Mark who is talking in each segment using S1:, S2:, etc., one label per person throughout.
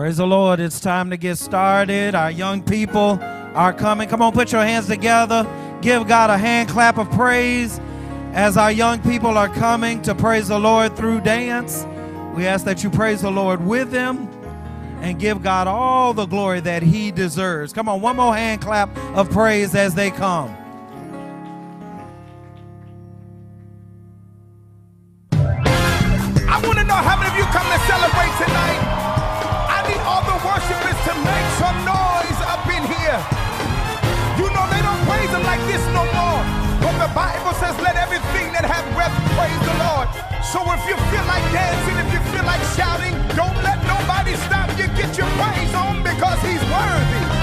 S1: Praise the Lord. It's time to get started. Our young people are coming. Come on, put your hands together. Give God a hand clap of praise as our young people are coming to praise the Lord through dance. We ask that you praise the Lord with them and give God all the glory that He deserves. Come on, one more hand clap of praise as they come.
S2: So if you feel like dancing, if you feel like shouting, don't let nobody stop you. Get your praise on because he's worthy.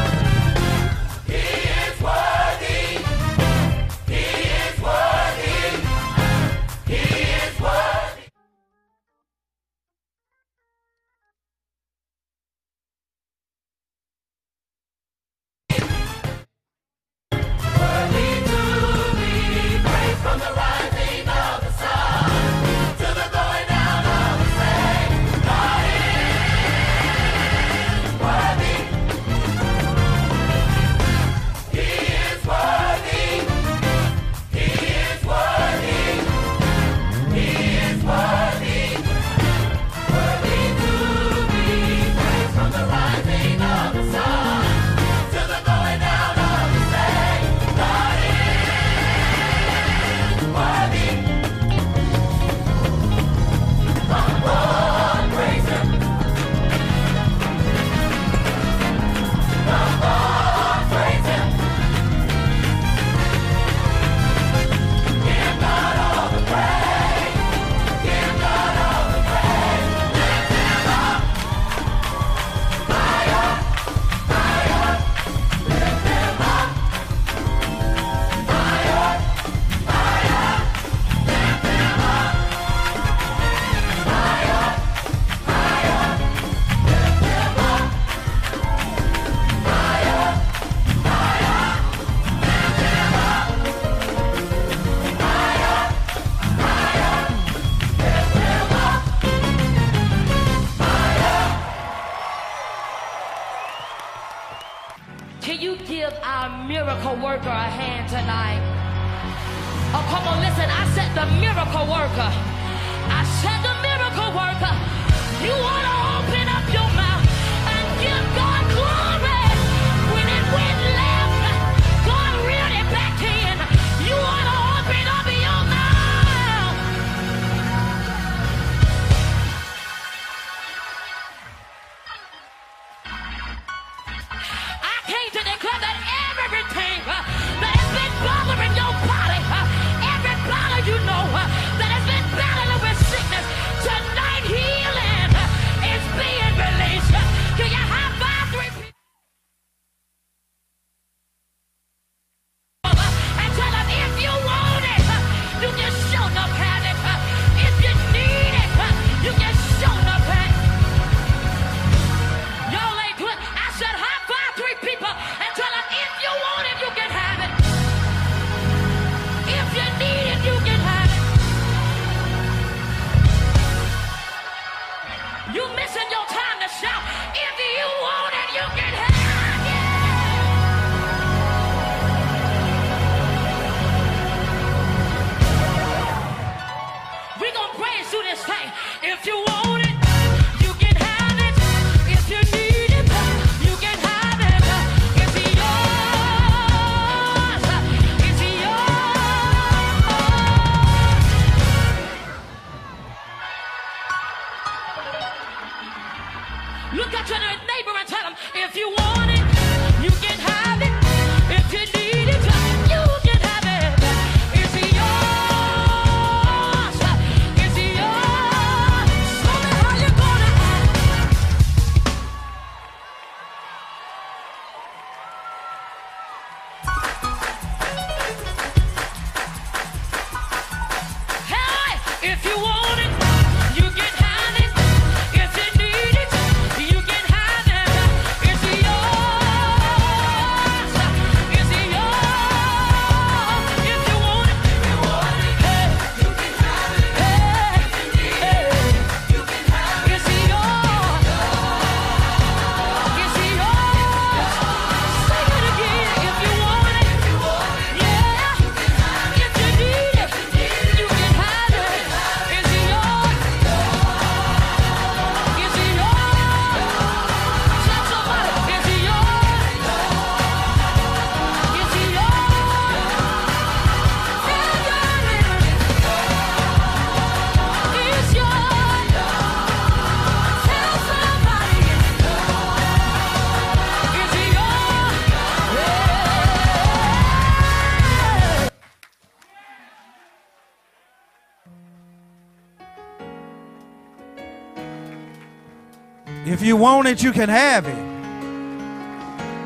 S1: You want it, you can have it.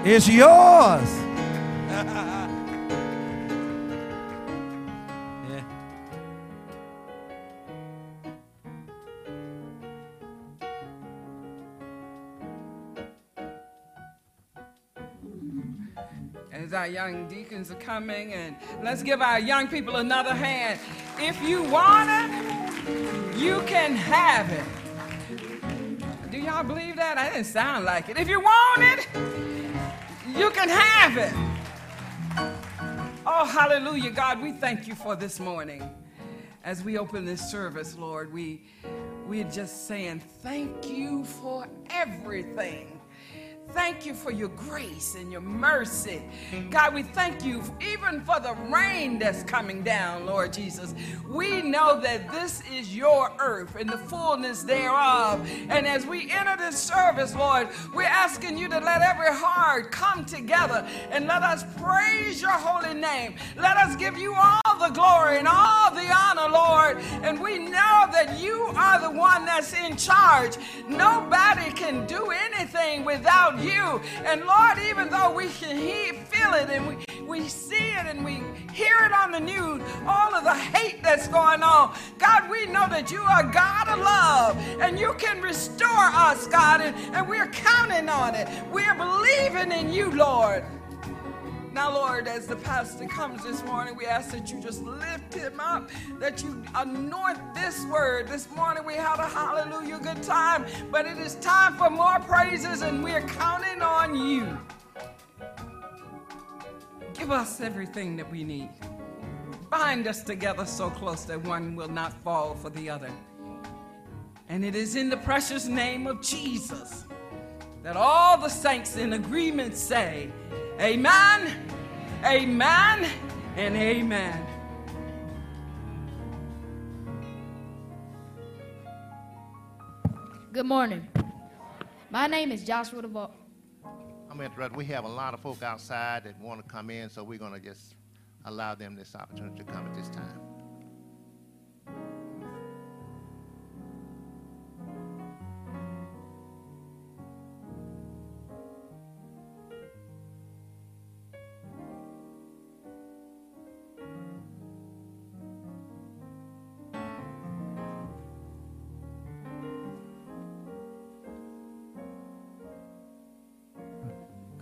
S1: It's yours. yeah.
S3: as our young deacons are coming, and let's give our young people another hand. If you want it, you can have it. Y'all believe that? I didn't sound like it. If you want it, you can have it. Oh, hallelujah, God, we thank you for this morning. As we open this service, Lord, we we're just saying thank you for everything. Thank you for your grace and your mercy. God, we thank you even for the rain that's coming down, Lord Jesus. We know that this is your earth and the fullness thereof. And as we enter this service, Lord, we're asking you to let every heart come together and let us praise your holy name. Let us give you all the glory and all the honor, Lord. And we know that you are the one that's in charge. Nobody can do anything without you. And Lord, even though we can hear, feel it and we, we see it and we hear it on the news, all of the hate that's going on, God, we know that you are God of love and you can restore us, God, and, and we're counting on it. We're believing in you, Lord. Now, Lord, as the pastor comes this morning, we ask that you just lift him up, that you anoint this word. This morning we had a hallelujah good time, but it is time for more praises, and we're counting on you. Give us everything that we need. Bind us together so close that one will not fall for the other. And it is in the precious name of Jesus that all the saints in agreement say, Amen, Amen, and Amen.
S4: Good morning. My name is Joshua DeVault.
S5: I'm interrupted. We have a lot of folk outside that want to come in, so we're going to just allow them this opportunity to come at this time.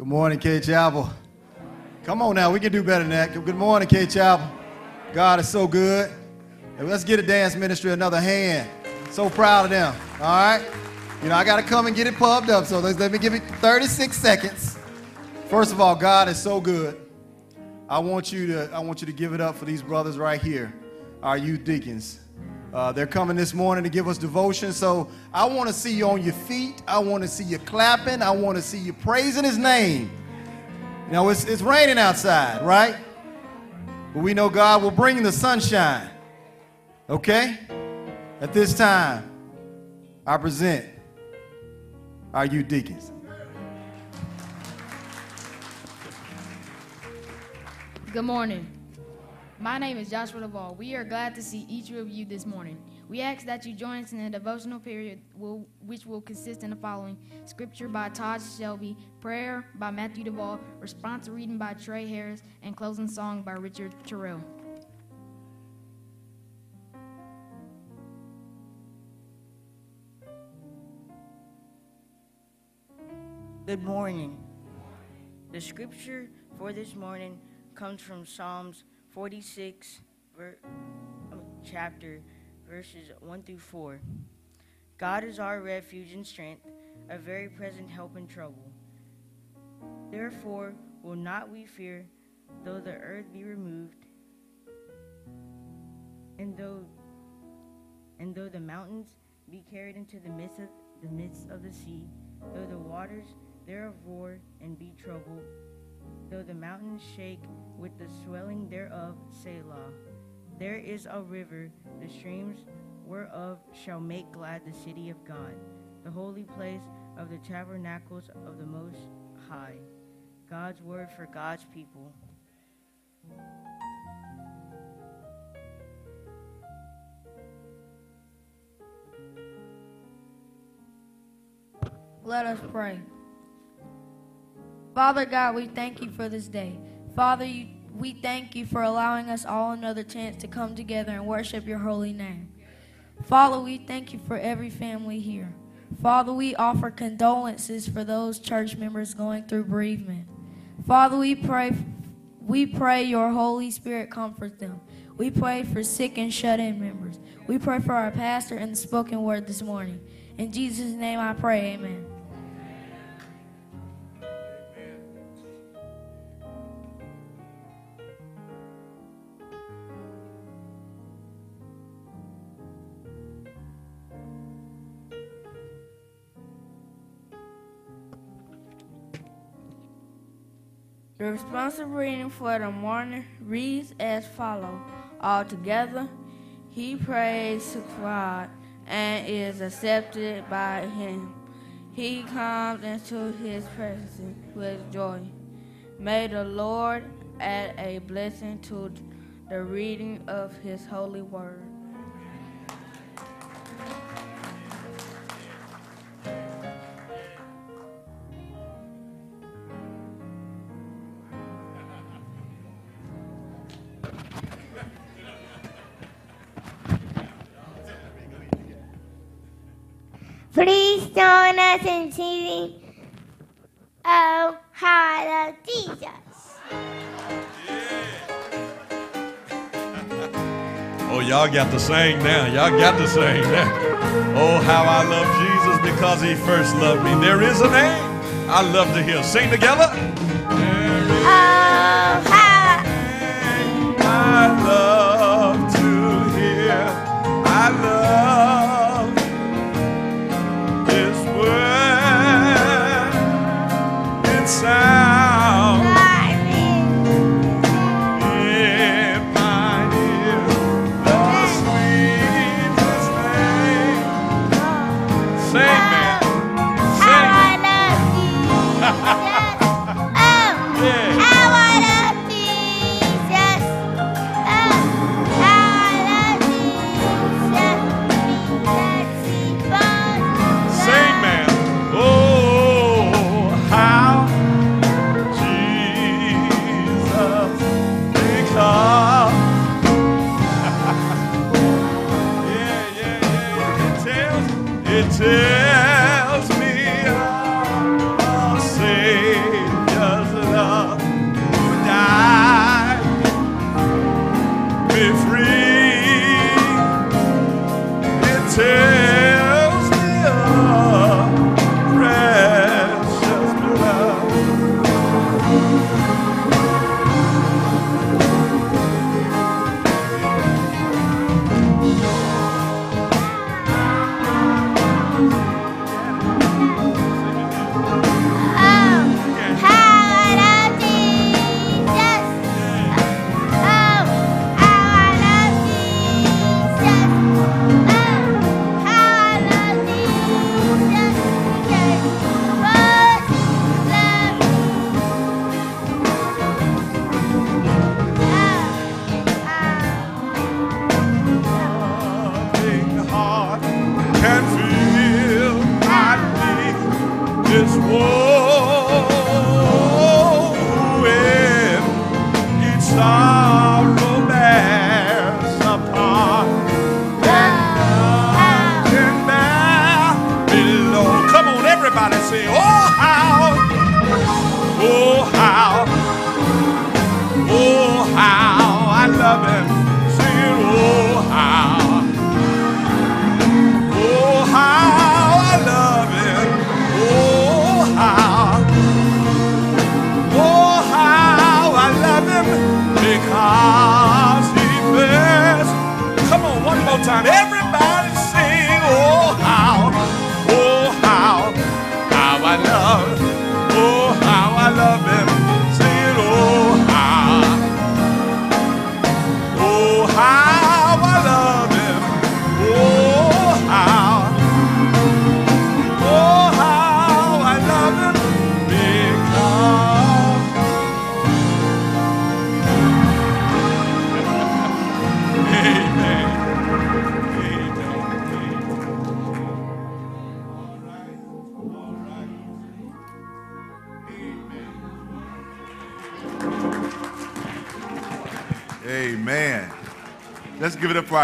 S6: Morning, Cade Chapel. Come on now, we can do better than that. Good morning, Cade Chapel. God is so good. And let's get a dance ministry another hand. So proud of them. All right? You know, I got to come and get it pumped up. So let me give it 36 seconds. First of all, God is so good. I want you to I want you to give it up for these brothers right here, our youth deacons. Uh, they're coming this morning to give us devotion. So I want to see you on your feet. I want to see you clapping. I want to see you praising his name. You know, it's, it's raining outside, right? But we know God will bring the sunshine. Okay? At this time, I present our youth deacons.
S4: Good morning. My name is Joshua DeVault. We are glad to see each of you this morning. We ask that you join us in a devotional period will, which will consist in the following Scripture by Todd Shelby, Prayer by Matthew DeVault, Response reading by Trey Harris, and closing song by Richard Terrell.
S7: Good morning. The scripture for this morning comes from Psalms 46, ver- uh, chapter, verses 1 through 4. God is our refuge and strength, a very present help in trouble. Therefore will not we fear, though the earth be removed, and though and though the mountains be carried into the midst of the midst of the sea, though the waters thereof roar and be troubled, though the mountains shake with the swelling thereof, Selah. There is a river, the streams whereof shall make glad the city of God, the holy place of the tabernacles of the Most High. God's word for God's people.
S4: Let us pray. Father God, we thank you for this day. Father, you, we thank you for allowing us all another chance to come together and worship your holy name. Father, we thank you for every family here. Father, we offer condolences for those church members going through bereavement. Father, we pray we pray your Holy Spirit comfort them. We pray for sick and shut-in members. We pray for our pastor and the spoken word this morning. In Jesus' name I pray, amen.
S8: The responsive reading for the morning reads as follows. Altogether, he prays to God and is accepted by him. He comes into his presence with joy. May the Lord add a blessing to the reading of his holy word.
S9: Please join us in singing Oh, how I love Jesus.
S10: Oh, y'all got to sing now. Y'all got to sing now. Oh, how I love Jesus because he first loved me. There is a name I love to hear. Sing together.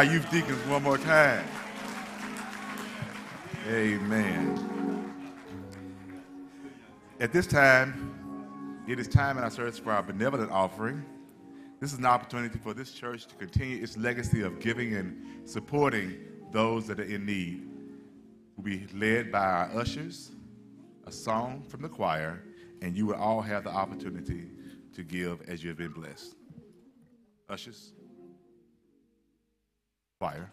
S11: Youth deacons one more time. Amen. At this time, it is time in our service for our benevolent offering. This is an opportunity for this church to continue its legacy of giving and supporting those that are in need. We'll be led by our ushers, a song from the choir, and you will all have the opportunity to give as you have been blessed. Ushers, choir.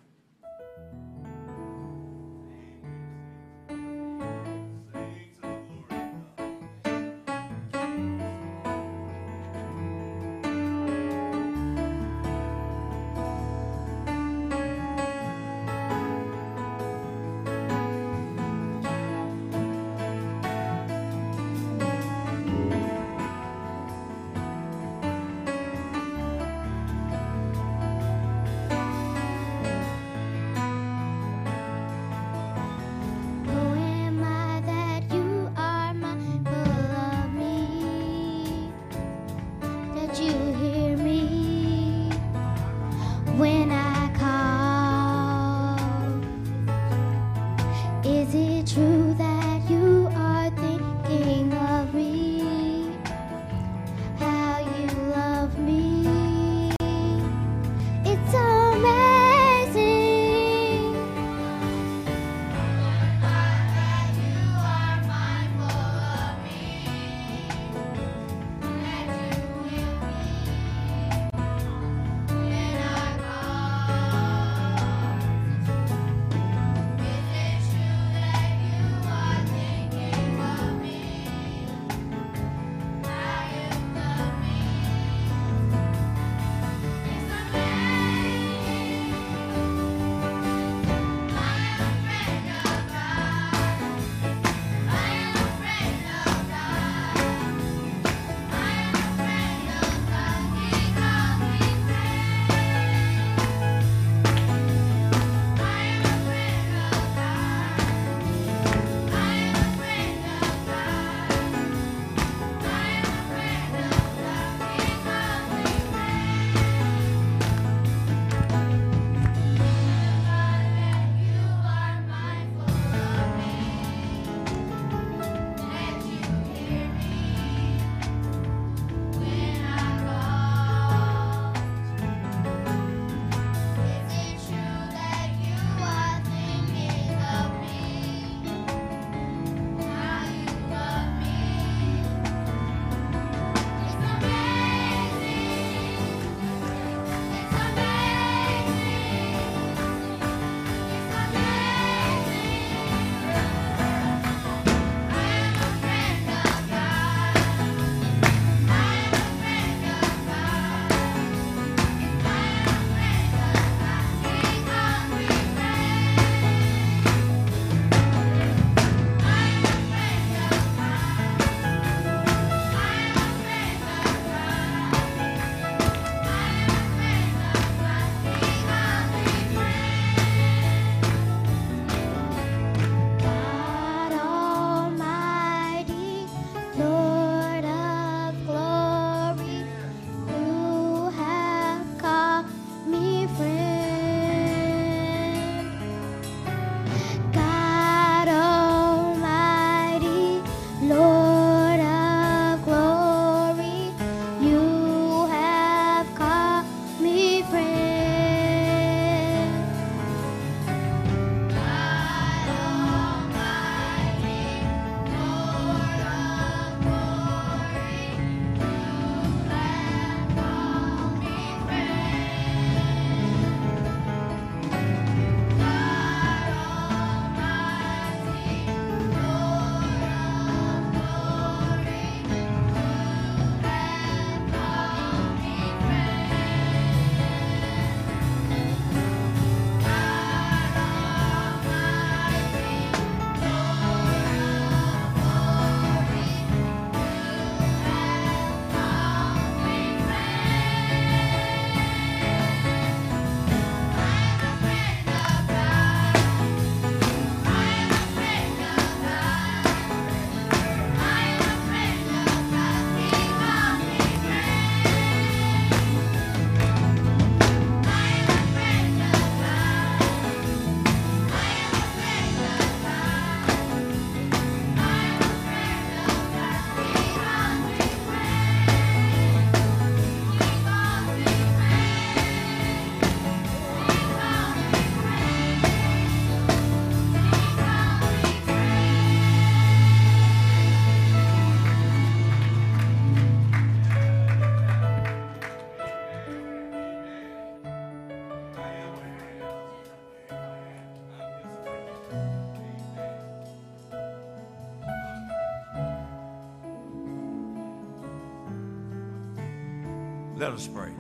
S12: Let us pray.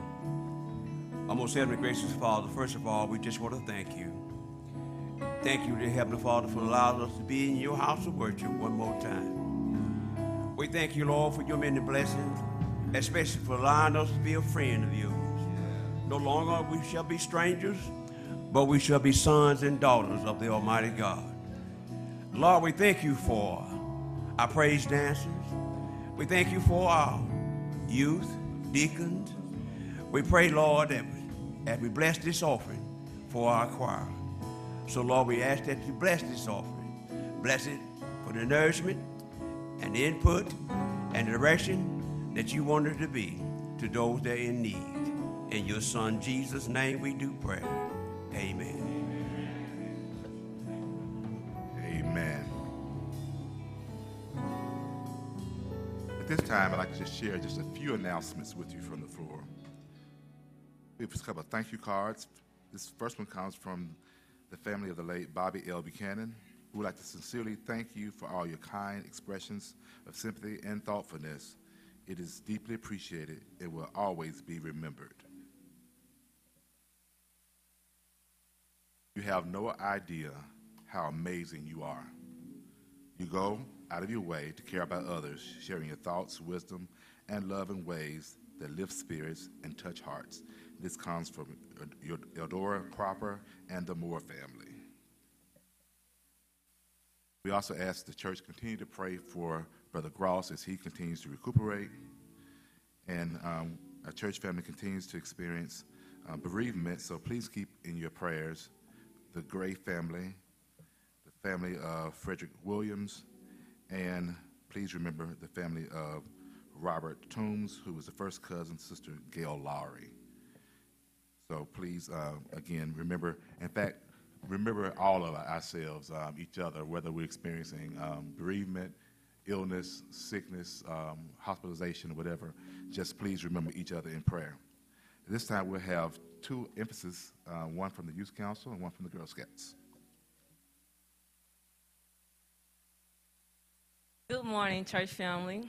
S12: Our most heavenly gracious Father, first of all, we just want to thank you. Thank you, dear Heavenly Father, for allowing us to be in your house of worship one more time. We thank you, Lord, for your many blessings, especially for allowing us to be a friend of yours. No longer we shall be strangers, but we shall be sons and daughters of the Almighty God. Lord, we thank you for our praise dancers. We thank you for our youth, deacons. We pray, Lord, that as we bless this offering for our choir. So, Lord, we ask that you bless this offering. Bless it for the nourishment and the input and the direction that you want it to be to those that are in need. In your Son, Jesus' name, we do pray. Amen.
S11: Amen. At this time, I'd like to just share just a few announcements with you from the floor. We have a couple of thank you cards. This first one comes from the family of the late Bobby L. Buchanan. We would like to sincerely thank you for all your kind expressions of sympathy and thoughtfulness. It is deeply appreciated. It will always be remembered. You have no idea how amazing you are. You go out of your way to care about others, sharing your thoughts, wisdom, and love in ways that lift spirits and touch hearts. This comes from Eldora Cropper and the Moore family. We also ask the church continue to pray for Brother Gross as he continues to recuperate. And um, our church family continues to experience uh, bereavement, so please keep in your prayers the Gray family, the family of Frederick Williams, and please remember the family of Robert Toombs, who was the first cousin, Sister Gail Lowry. So please, uh, again, remember, in fact, remember all of ourselves, um, each other, whether we're experiencing um, bereavement, illness, sickness, um, hospitalization, whatever. Just please remember each other in prayer. This time we'll have two emphases, uh, one from the Youth Council and one from the Girl Scouts.
S13: Good morning, church family.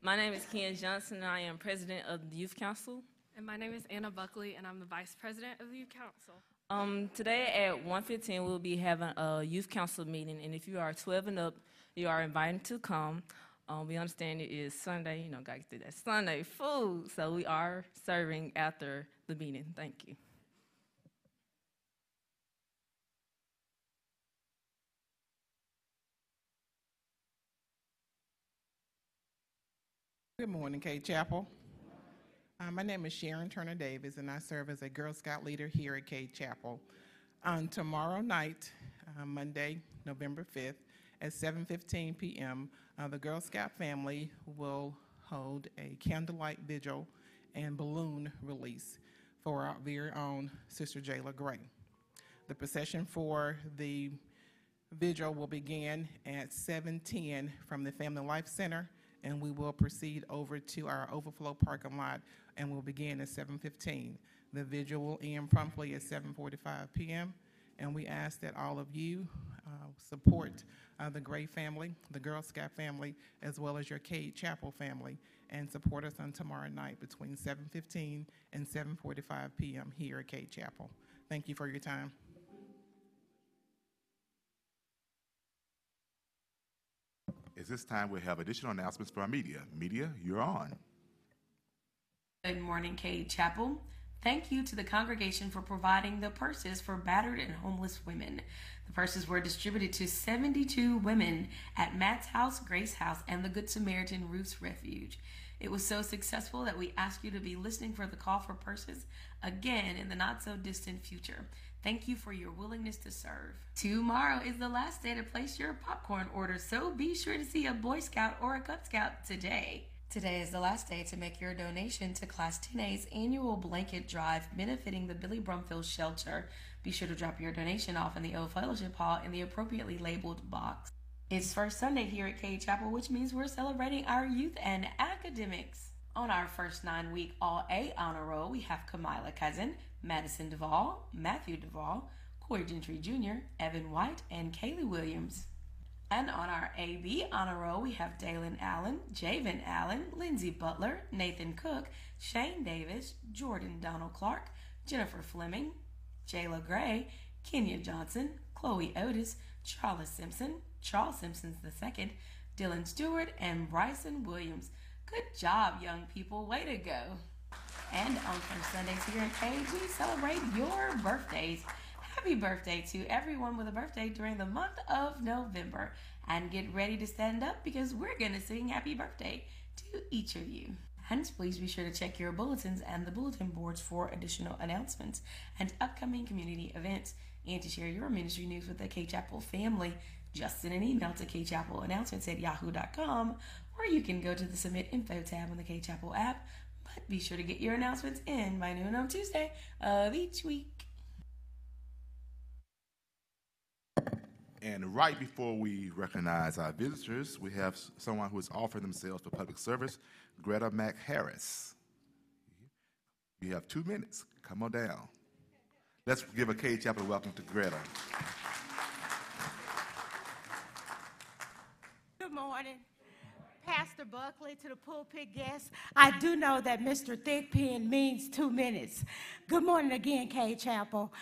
S13: My name is Ken Johnson, and I am president of the Youth Council.
S14: And my name is Anna Buckley, and I'm the vice president of the Youth Council.
S13: Um, today at 1:15, we'll be having a youth council meeting, and if you are 12 and up, you are invited to come. Um, we understand it is Sunday, you know, got to get that Sunday food, so we are serving after the meeting. Thank you.
S15: Good morning, Cade Chapel. Uh, my name is Sharon Turner Davis, and I serve as a Girl Scout leader here at Cade Chapel. On tomorrow night, uh, Monday, November 5th, at 7:15 p.m., uh, the Girl Scout family will hold a candlelight vigil and balloon release for our very own Sister Jayla Gray. The procession for the vigil will begin at 7:10 from the Family Life Center, and we will proceed over to our overflow parking lot, and we'll begin at 7:15. The vigil will end promptly at 7:45 p.m., and we ask that all of you uh, support uh, the Gray family, the Girl Scout family, as well as your Cade Chapel family, and support us on tomorrow night between 7:15 and 7:45 p.m. here at Cade Chapel. Thank you for your time.
S11: At this time, we have additional announcements for our media. Media, you're on.
S16: Good morning, Cade Chapel. Thank you to the congregation for providing the purses for battered and homeless women. The purses were distributed to 72 women at Matt's House, Grace House, and the Good Samaritan Roots Refuge. It was so successful that we ask you to be listening for the call for purses again in the not so distant future. Thank you for your willingness to serve. Tomorrow is the last day to place your popcorn order, so be sure to see a Boy Scout or a Cub Scout today. Today is the last day to make your donation to Class 10A's annual blanket drive benefiting the Billy Brumfield Shelter. Be sure to drop your donation off in the Old Fellowship Hall in the appropriately labeled box. It's first Sunday here at Cade Chapel, which means we're celebrating our youth and academics. On our first nine week All A honor roll, we have Kamila Cousin, Madison Duvall, Matthew Duvall, Corey Gentry Jr., Evan White, and Kaylee Williams. And on our AB honor roll, we have Dalen Allen, Javen Allen, Lindsey Butler, Nathan Cook, Shane Davis, Jordan Donald Clark, Jennifer Fleming, Jayla Gray, Kenya Johnson, Chloe Otis, Charles Simpson, Charles Simpson II, Dylan Stewart, and Bryson Williams. Good job, young people. Way to go. And um, on First Sundays here in Cade, we celebrate your birthdays. Happy birthday to everyone with a birthday during the month of November. And get ready to stand up because we're going to sing happy birthday to each of you. And please be sure to check your bulletins and the bulletin boards for additional announcements and upcoming community events. And to share your ministry news with the Cade Chapel family, just send an email to kchapelannouncements at yahoo.com or you can go to the Submit Info tab on the Cade Chapel app. But be sure to get your announcements in by noon on Tuesday of each week.
S11: And right before we recognize our visitors, we have s- someone who is offering themselves for public service, Greta Mack Harris. You have two minutes. Come on down. Let's give a Cade Chapel welcome to Greta.
S17: Good morning. Pastor Buckley to the pulpit guests. I do know that Mr. Thickpen means two minutes. Good morning again, Cade Chapel.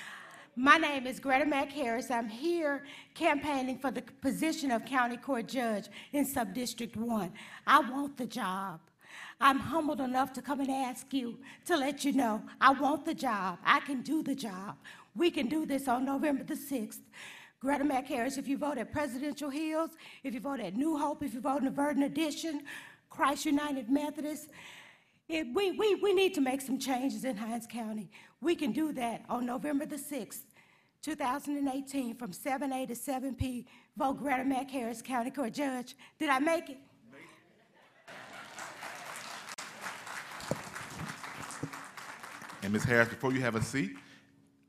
S17: My name is Greta Mack Harris. I'm here campaigning for the position of County Court Judge in Subdistrict 1. I want the job. I'm humbled enough to come and ask you to let you know I want the job. I can do the job. We can do this on November the 6th. Greta Mack Harris, if you vote at Presidential Hills, if you vote at New Hope, if you vote in the Verdant Addition, Christ United Methodist, it, we, we, we need to make some changes in Hinds County. We can do that on November the 6th, 2018, from 7A to 7P. Vote Greta Mack Harris, County Court Judge. Did I make it?
S11: And Ms. Harris, before you have a seat,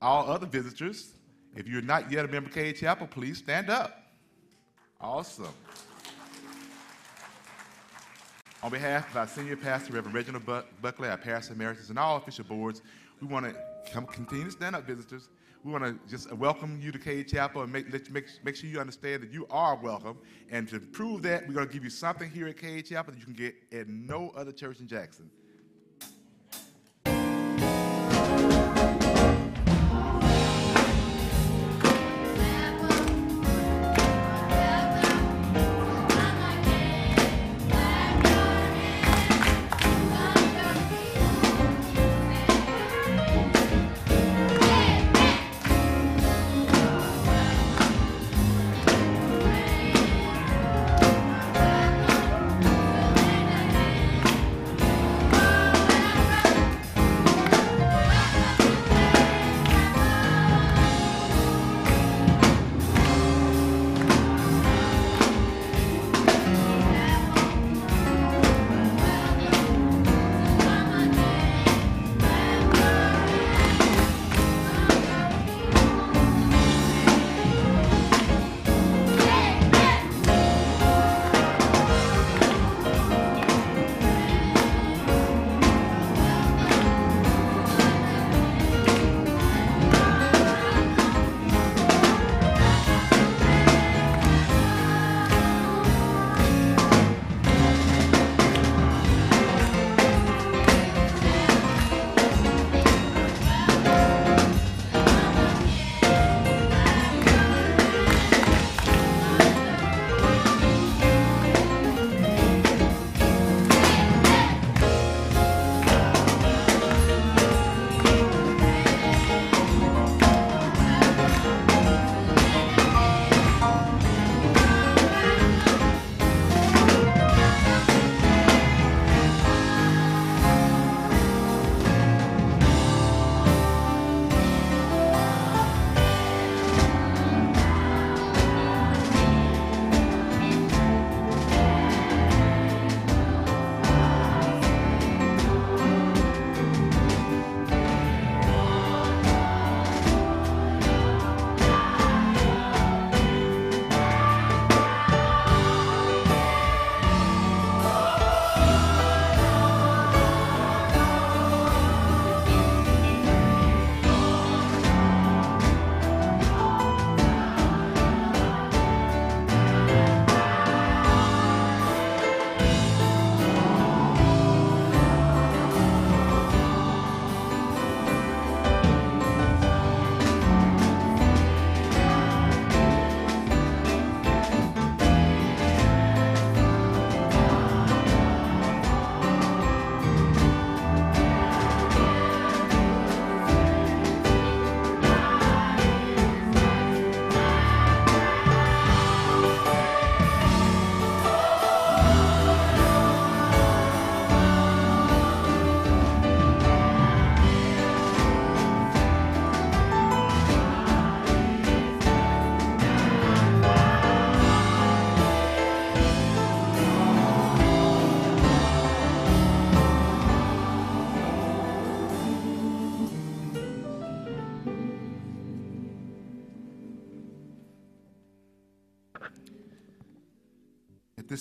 S11: all other visitors, if you're not yet a member of Cade Chapel, please stand up. Awesome. On behalf of our senior pastor, Reverend Reginald Buckley, our parish emeritus, and all official boards, we want to come continue to stand up, visitors. We want to just welcome you to Cade Chapel and make, let make, make sure you understand that you are welcome. And to prove that, we're going to give you something here at Cade Chapel that you can get at no other church in Jackson.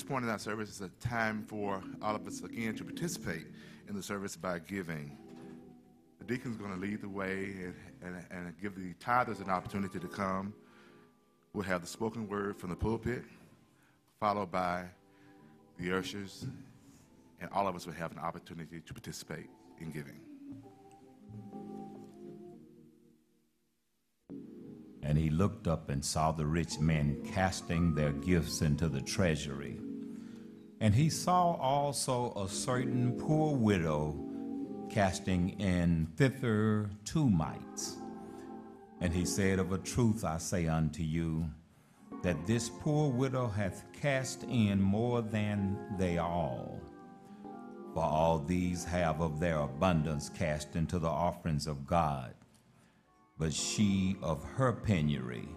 S11: Point in our service, is a time for all of us again to participate in the service by giving. The deacon's going to lead the way and, and, and give the tithers an opportunity to come. We'll have the spoken word from the pulpit, followed by the ushers, and all of us will have an opportunity to participate in giving.
S18: And he looked up and saw the rich men casting their gifts into the treasury. And he saw also a certain poor widow casting in thither two mites. And he said, Of a truth I say unto you, that this poor widow hath cast in more than they all. For all these have of their abundance cast into the offerings of God but she of her penury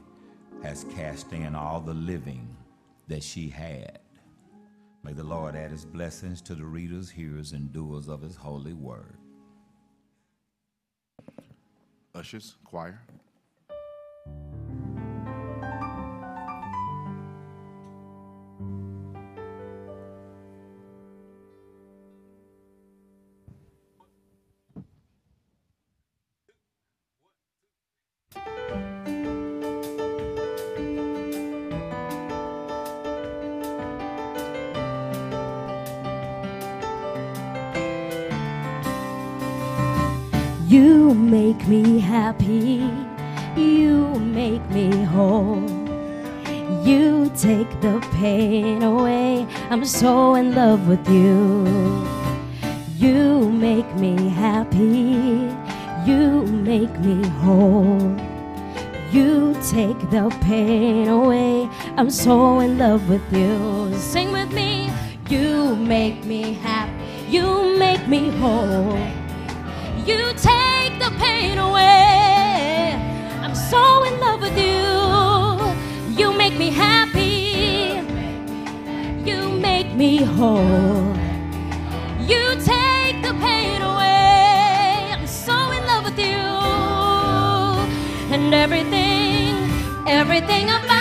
S18: has cast in all the living that she had. May the Lord add his blessings to the readers, hearers, and doers of his holy word.
S11: Ushers, choir.
S19: You make me happy. You make me whole. You take the pain away. I'm so in love with you. You make me happy. You make me whole. You take the pain away. I'm so in love with you. Sing with me. You make me happy. You make me whole. You take the pain away. I'm so in love with you. You make me happy. You make me whole. You take the pain away. I'm so in love with you. And everything, everything about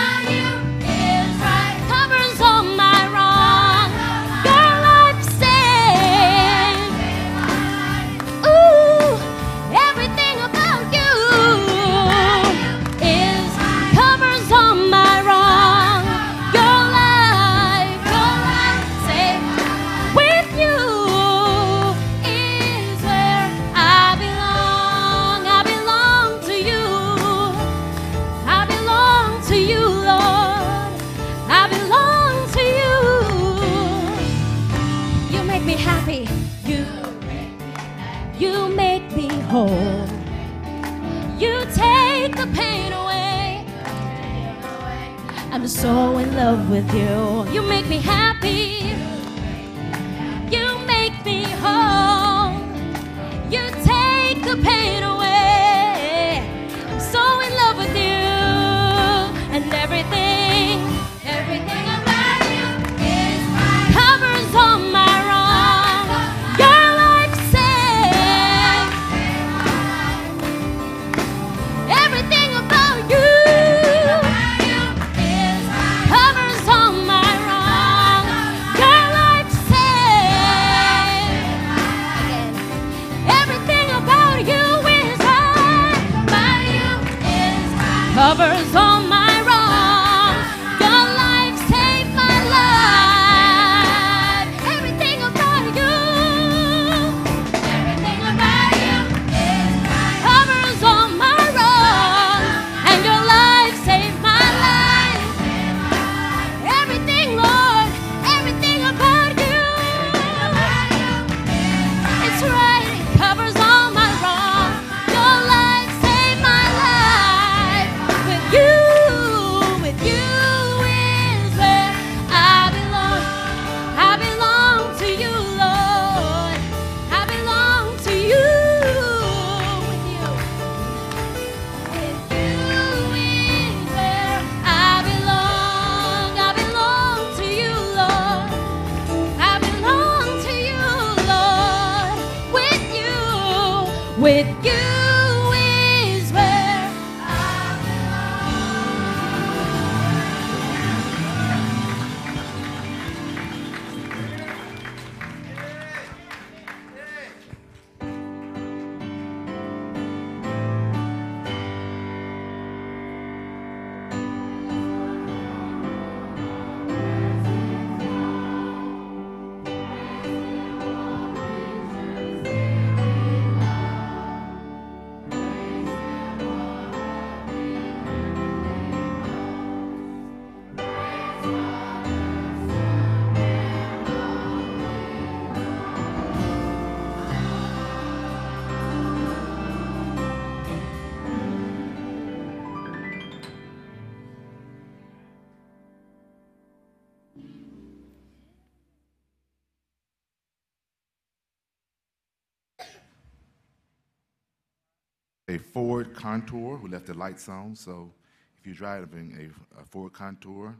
S11: a Ford Contour. We left the lights on, so if you're driving a, a Ford Contour,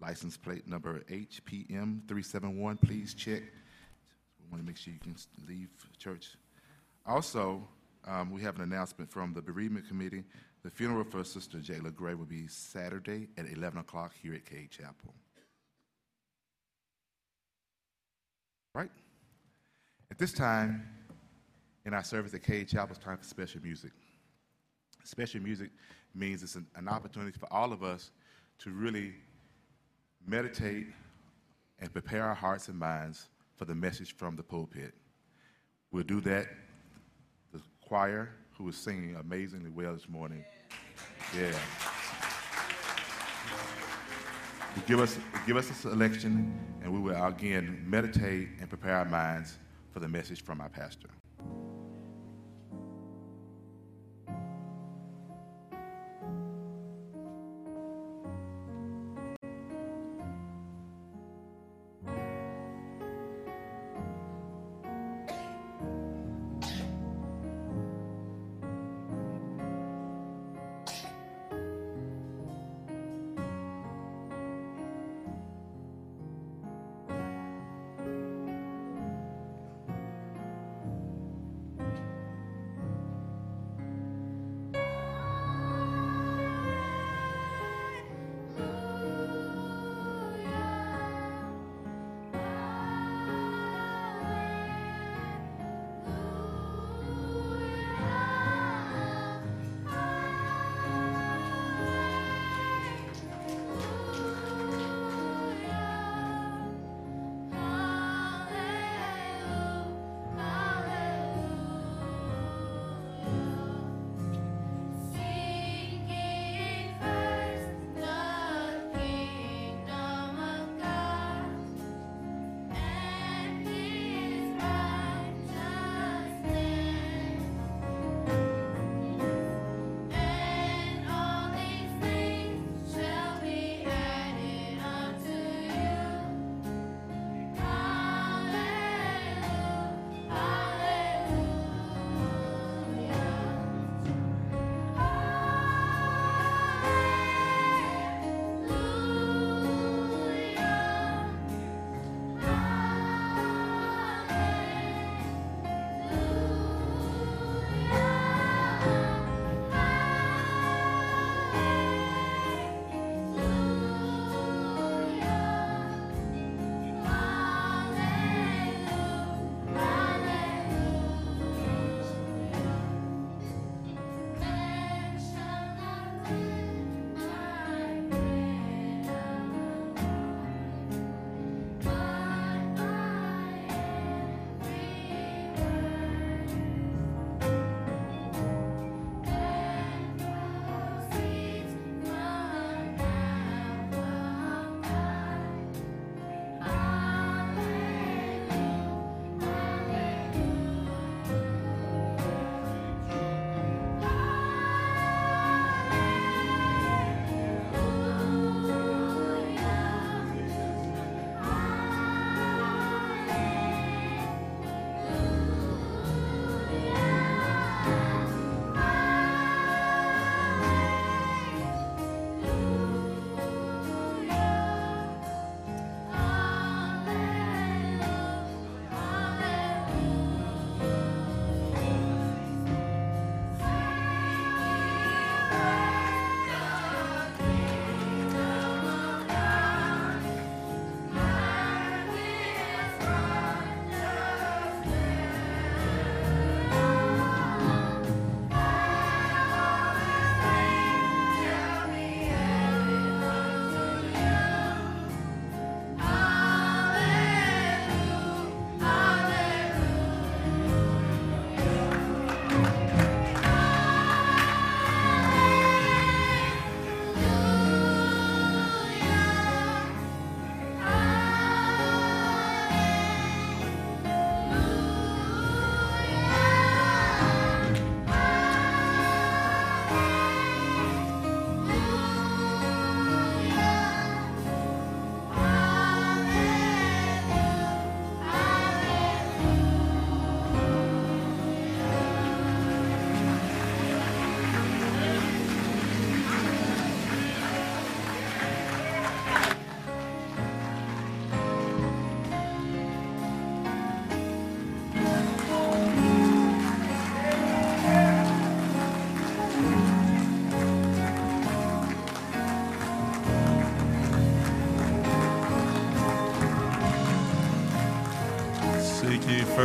S11: license plate number HPM 371, please check. We want to make sure you can leave church. Also, um, we have an announcement from the bereavement committee. The funeral for Sister Jayla Gray will be Saturday at 11 o'clock here at Cade Chapel. Right? At this time, in our service at Cade Chapel, it's time for special music. Special music means it's an, an opportunity for all of us to really meditate and prepare our hearts and minds for the message from the pulpit. We'll do that. The choir, who is singing amazingly well this morning, yeah. Will give us give us a selection, and we will again meditate and prepare our minds for the message from our pastor.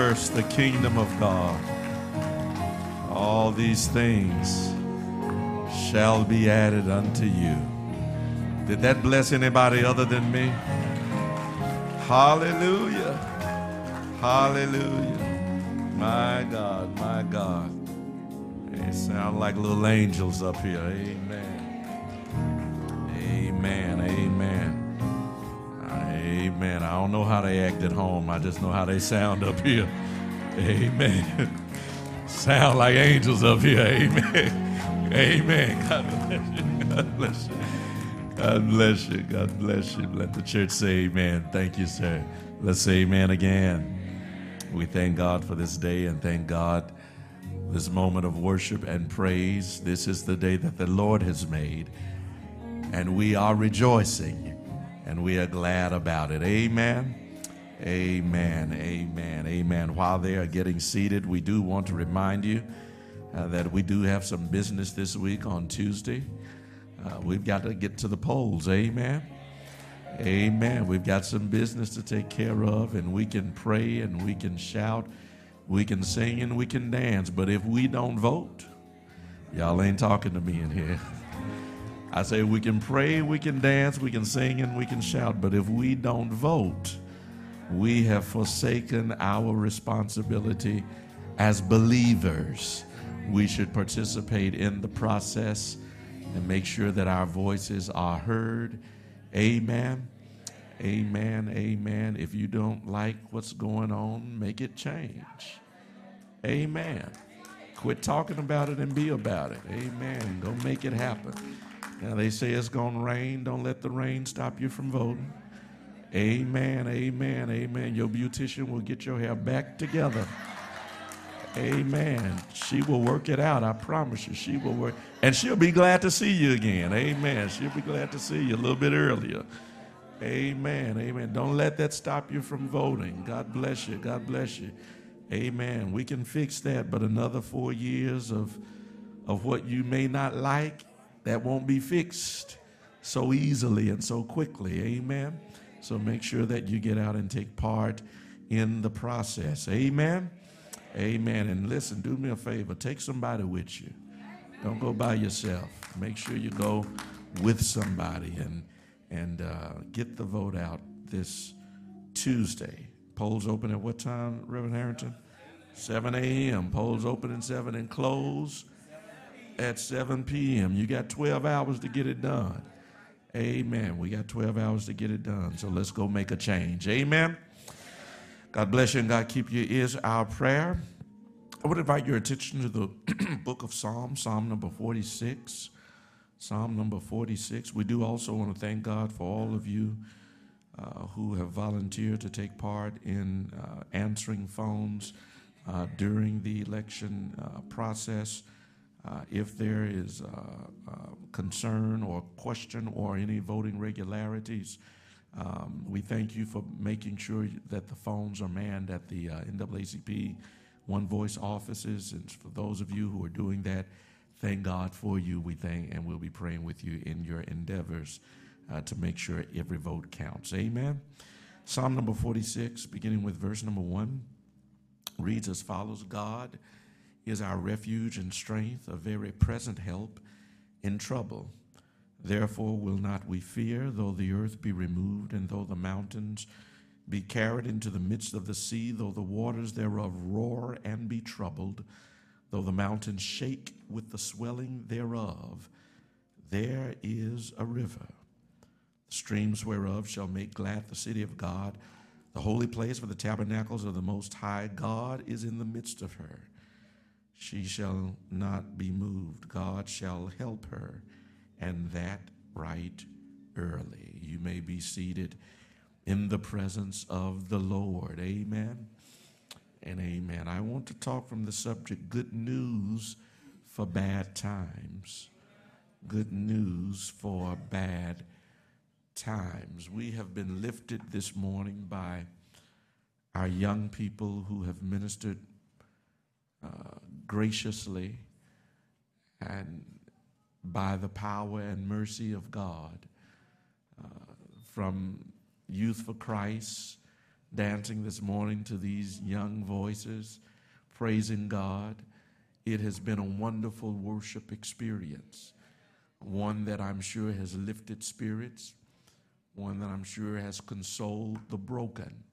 S10: First the kingdom of God, all these things shall be added unto you. Did that bless anybody other than me? Hallelujah. Hallelujah. My God, my God. They sound like little angels up here. Amen. Don't know how they act at home. I just know how they sound up here. Amen. sound like angels up here. Amen. Amen. God bless you. God bless you. God bless you. God bless you. Let the church say amen. Thank you, sir. Let's say amen again. We thank God for this day and thank God this moment of worship and praise. This is the day that the Lord has made, and we are rejoicing and we are glad about it. Amen. Amen. Amen. Amen. While they are getting seated, we do want to remind you uh, that we do have some business this week on Tuesday. Uh, we've got to get to the polls. Amen. Amen. We've got some business to take care of, and we can pray and we can shout, we can sing and we can dance. But if we don't vote, y'all ain't talking to me in here. I say we can pray, we can dance, we can sing, and we can shout. But if we don't vote, we have forsaken our responsibility as believers. We should participate in the process and make sure that our voices are heard. Amen. Amen. Amen. If you don't like what's going on, make it change. Amen. Quit talking about it and be about it. Amen. Go make it happen. Now they say it's going to rain. Don't let the rain stop you from voting. Amen. Amen. Amen. Your beautician will get your hair back together. Amen. She will work it out. I promise you. She will work. And she'll be glad to see you again. Amen. She'll be glad to see you a little bit earlier. Amen. Amen. Don't let that stop you from voting. God bless you. God bless you. Amen. We can fix that, but another four years of, of what you may not like, that won't be fixed so easily and so quickly. Amen. So make sure that you get out and take part in the process. Amen. Amen. And listen, do me a favor. Take somebody with you. Don't go by yourself. Make sure you go with somebody and and uh, get the vote out this Tuesday. Polls open at what time, Reverend Harrington? 7 a.m. Polls open at 7 and close at 7 p.m. You got 12 hours to get it done. Amen. We got 12 hours to get it done. So let's go make a change. Amen. God bless you and God keep you is our prayer. I would invite your attention to the book of Psalms, Psalm number 46. Psalm number 46. We do also want to thank God for all of you uh, who have volunteered to take part in uh, answering phones uh, during the election uh, process. Uh, if there is uh, concern or question or any voting regularities, um, we thank you for making sure that the phones are manned at the NAACP One Voice offices. And for those of you who are doing that, thank God for you. We thank and we'll be praying with you in your endeavors uh, to make sure every vote counts. Amen. Psalm number 46, beginning with verse number 1, reads as follows God is our refuge and strength, a very present help in trouble. Therefore will not we fear, though the earth be removed, and though the mountains be carried into the midst of the sea, though the waters thereof roar and be troubled, though the mountains shake with the swelling thereof, there is a river, The streams whereof shall make glad the city of God, the holy place for the tabernacles of the Most High. God is in the midst of her. She shall not be moved. God shall help her, and that right early. You may be seated in the presence of the Lord. Amen and amen. I want to talk from the subject good news for bad times. Good news for bad times. We have been lifted this morning by our young people who have ministered uh, graciously and by the power and mercy of God. Uh, from Youth for Christ dancing this morning to these young voices, praising God. It has been a wonderful worship experience, one that I'm sure has lifted spirits, one that I'm sure has consoled the broken.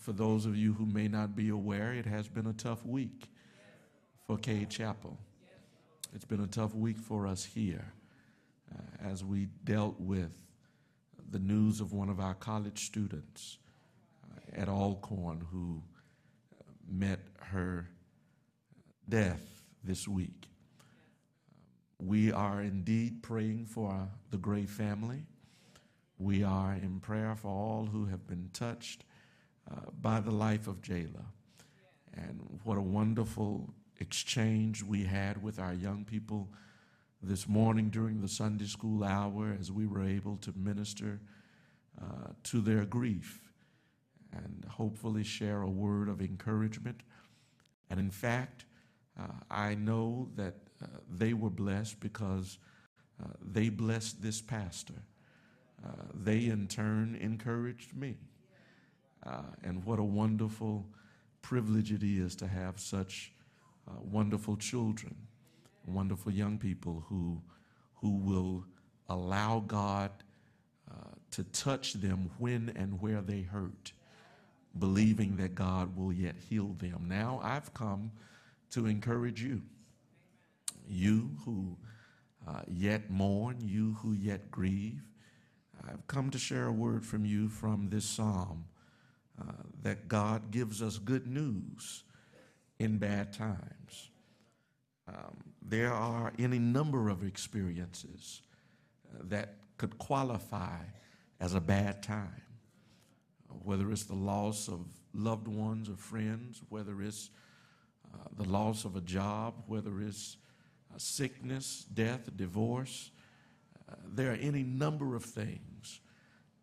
S10: For those of you who may not be aware, it has been a tough week for Cade Chapel. It's been a tough week for us here uh, as we dealt with the news of one of our college students uh, at Alcorn who met her death this week. We are indeed praying for the Gray family. We are in prayer for all who have been touched uh, by the life of Jayla. And what a wonderful exchange we had with our young people this morning during the Sunday school hour as we were able to minister uh, to their grief and hopefully share a word of encouragement. And in fact, uh, I know that uh, they were blessed because uh, they blessed this pastor. Uh, they in turn encouraged me. Uh, and what a wonderful privilege it is to have such uh, wonderful children, wonderful young people who, who will allow God uh, to touch them when and where they hurt, believing that God will yet heal them. Now I've come to encourage you, you who uh, yet mourn, you who yet grieve. I've come to share a word from you from this psalm uh, that God gives us good news in bad times. Um, there are any number of experiences uh, that could qualify as a bad time, whether it's the loss of loved ones or friends, whether it's uh, the loss of a job, whether it's sickness, death, divorce. Uh, there are any number of things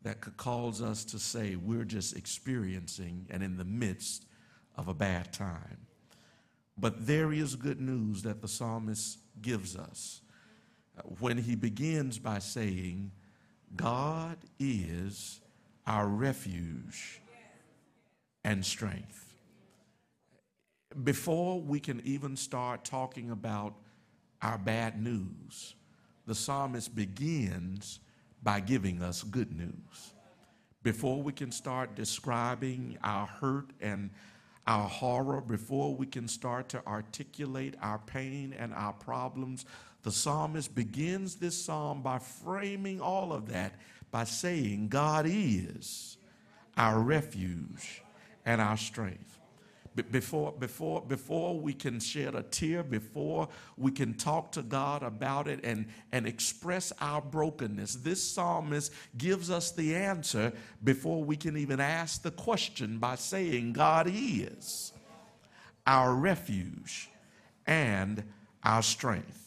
S10: that cause us to say we're just experiencing and in the midst of a bad time. But there is good news that the psalmist gives us uh, when he begins by saying, God is our refuge and strength. Before we can even start talking about our bad news, the psalmist begins by giving us good news. Before we can start describing our hurt and our horror, before we can start to articulate our pain and our problems, the psalmist begins this psalm by framing all of that by saying, God is our refuge and our strength before, before, before we can shed a tear, before we can talk to God about it and, and express our brokenness, this psalmist gives us the answer before we can even ask the question by saying, God is our refuge and our strength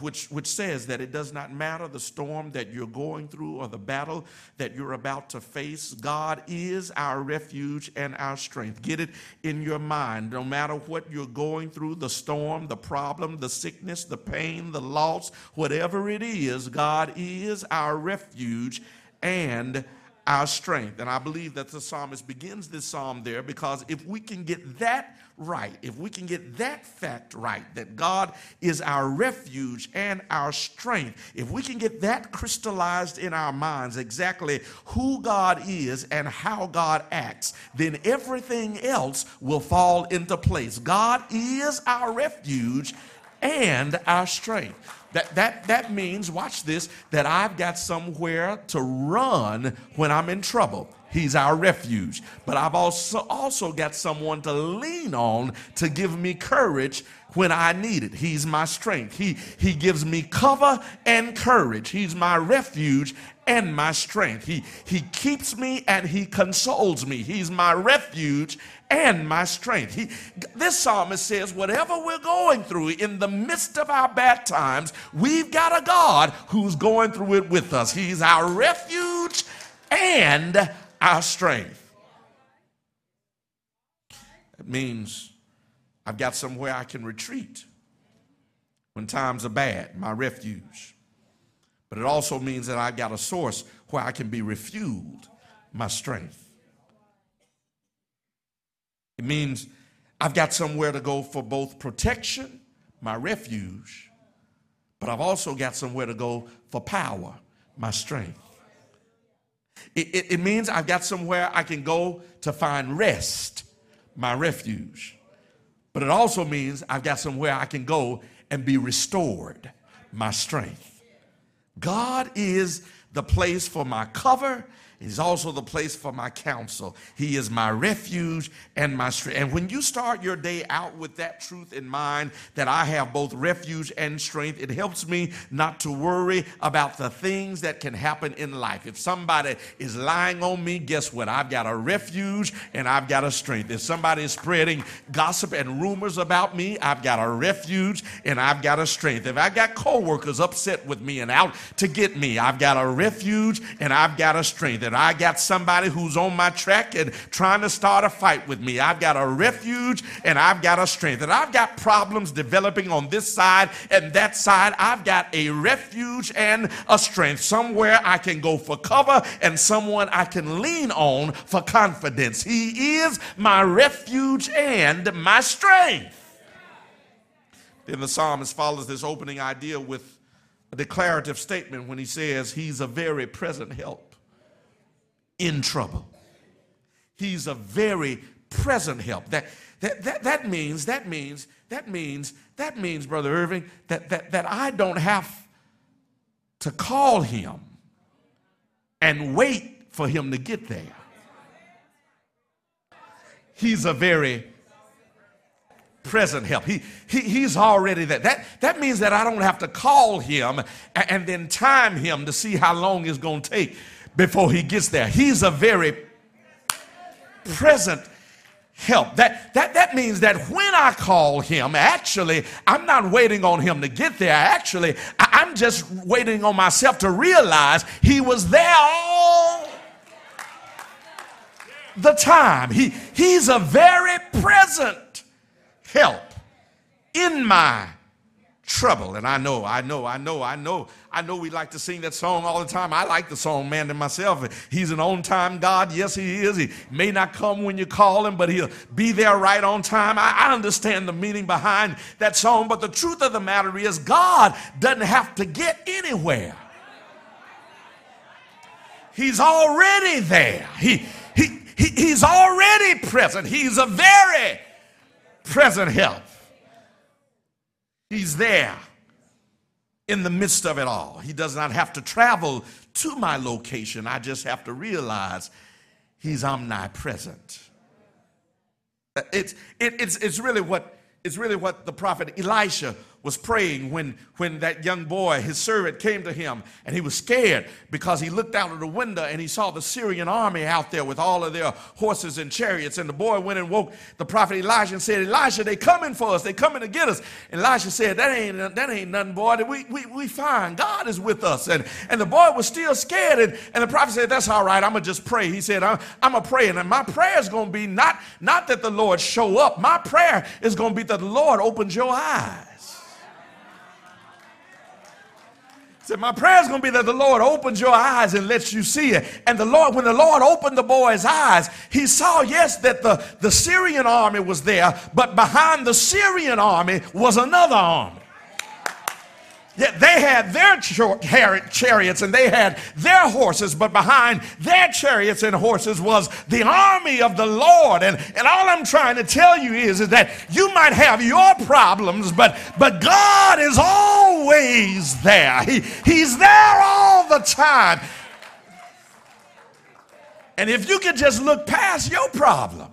S10: which, which says that it does not matter the storm that you're going through or the battle that you're about to face. God is our refuge and our strength. Get it in your mind. No matter what you're going through the storm, the problem, the sickness, the pain, the loss, whatever it is, God is our refuge and our strength. And I believe that the psalmist begins this psalm there because if we can get that right, if we can get that fact right, that God is our refuge and our strength, if we can get that crystallized in our minds, exactly who God is and how God acts, then everything else will fall into place. God is our refuge and our strength. That, that, that means, watch this, that I've got somewhere to run when I'm in trouble. He's our refuge. But I've also, also got someone to lean on to give me courage when I need it. He's my strength. He, he gives me cover and courage. He's my refuge and my strength. He, he keeps me and he consoles me. He's my refuge and my strength. He, this psalmist says, whatever we're going through in the midst of our bad times, we've got a God who's going through it with us. He's our refuge and our strength. It means I've got somewhere I can retreat when times are bad, my refuge. But it also means that I've got a source where I can be refueled my strength. It means I've got somewhere to go for both protection, my refuge, but I've also got somewhere to go for power, my strength. It, it, it means I've got somewhere I can go to find rest, my refuge. But it also means I've got somewhere I can go and be restored, my strength. God is the place for my cover He's also the place for my counsel. He is my refuge and my strength. And when you start your day out with that truth in mind, that I have both refuge and strength, it helps me not to worry about the things that can happen in life. If somebody is lying on me, guess what? I've got a refuge and I've got a strength. If somebody is spreading gossip and rumors about me, I've got a refuge and I've got a strength. If I got coworkers upset with me and out to get me, I've got a refuge and I've got a strength I got somebody who's on my track and trying to start a fight with me. I've got a refuge and I've got a strength. And I've got problems developing on this side and that side. I've got a refuge and a strength. Somewhere I can go for cover and someone I can lean on for confidence. He is my refuge and my strength. Then the psalmist follows this opening idea with a declarative statement when he says, He's a very present help in trouble. He's a very present help. That, that, that, that means, that means, that means, that means, Brother Irving, that, that, that I don't have to call him and wait for him to get there. He's a very present help. He, he, he's already there. That, that means that I don't have to call him and, and then time him to see how long it's going to take before he gets there. He's a very present help. That, that, that means that when I call him, actually, I'm not waiting on him to get there. Actually, I, am just waiting on myself to realize he was there all the time. He, he's a very present help in my trouble. And I know, I know, I know, I know, I know we like to sing that song all the time. I like the song, man, to myself. He's an on time God. Yes, He is. He may not come when you call Him, but He'll be there right on time. I, I understand the meaning behind that song, but the truth of the matter is, God doesn't have to get anywhere. He's already there. He, he, he, he's already present. He's a very present help. He's there in the midst of it all. He does not have to travel to my location. I just have to realize he's omnipresent. It's, it, it's, it's, really what, it's really what the prophet Elisha was praying when, when that young boy, his servant, came to him and he was scared because he looked out of the window and he saw the Syrian army out there with all of their horses and chariots. And the boy went and woke the prophet Elijah and said, Elijah, they coming for us. They coming to get us. And Elijah said, that ain't, that ain't nothing, boy. We, we, we fine. God is with us. And, and the boy was still scared. And, and the prophet said, that's all right. I'm going to just pray. He said, I'm, I'm going to pray. And my prayer is going to be not, not that the Lord show up. My prayer is going to be that the Lord opens your eyes. My prayer is going to be that the Lord opens your eyes and lets you see it. And the Lord, when the Lord opened the boy's eyes, he saw, yes, that the, the Syrian army was there, but behind the Syrian army was another army. Yet they had their chariots and they had their horses, but behind their chariots and horses was the army of the Lord. And, and all I'm trying to tell you is, is that you might have your problems, but, but God is always there. He, he's there all the time. And if you could just look past your problems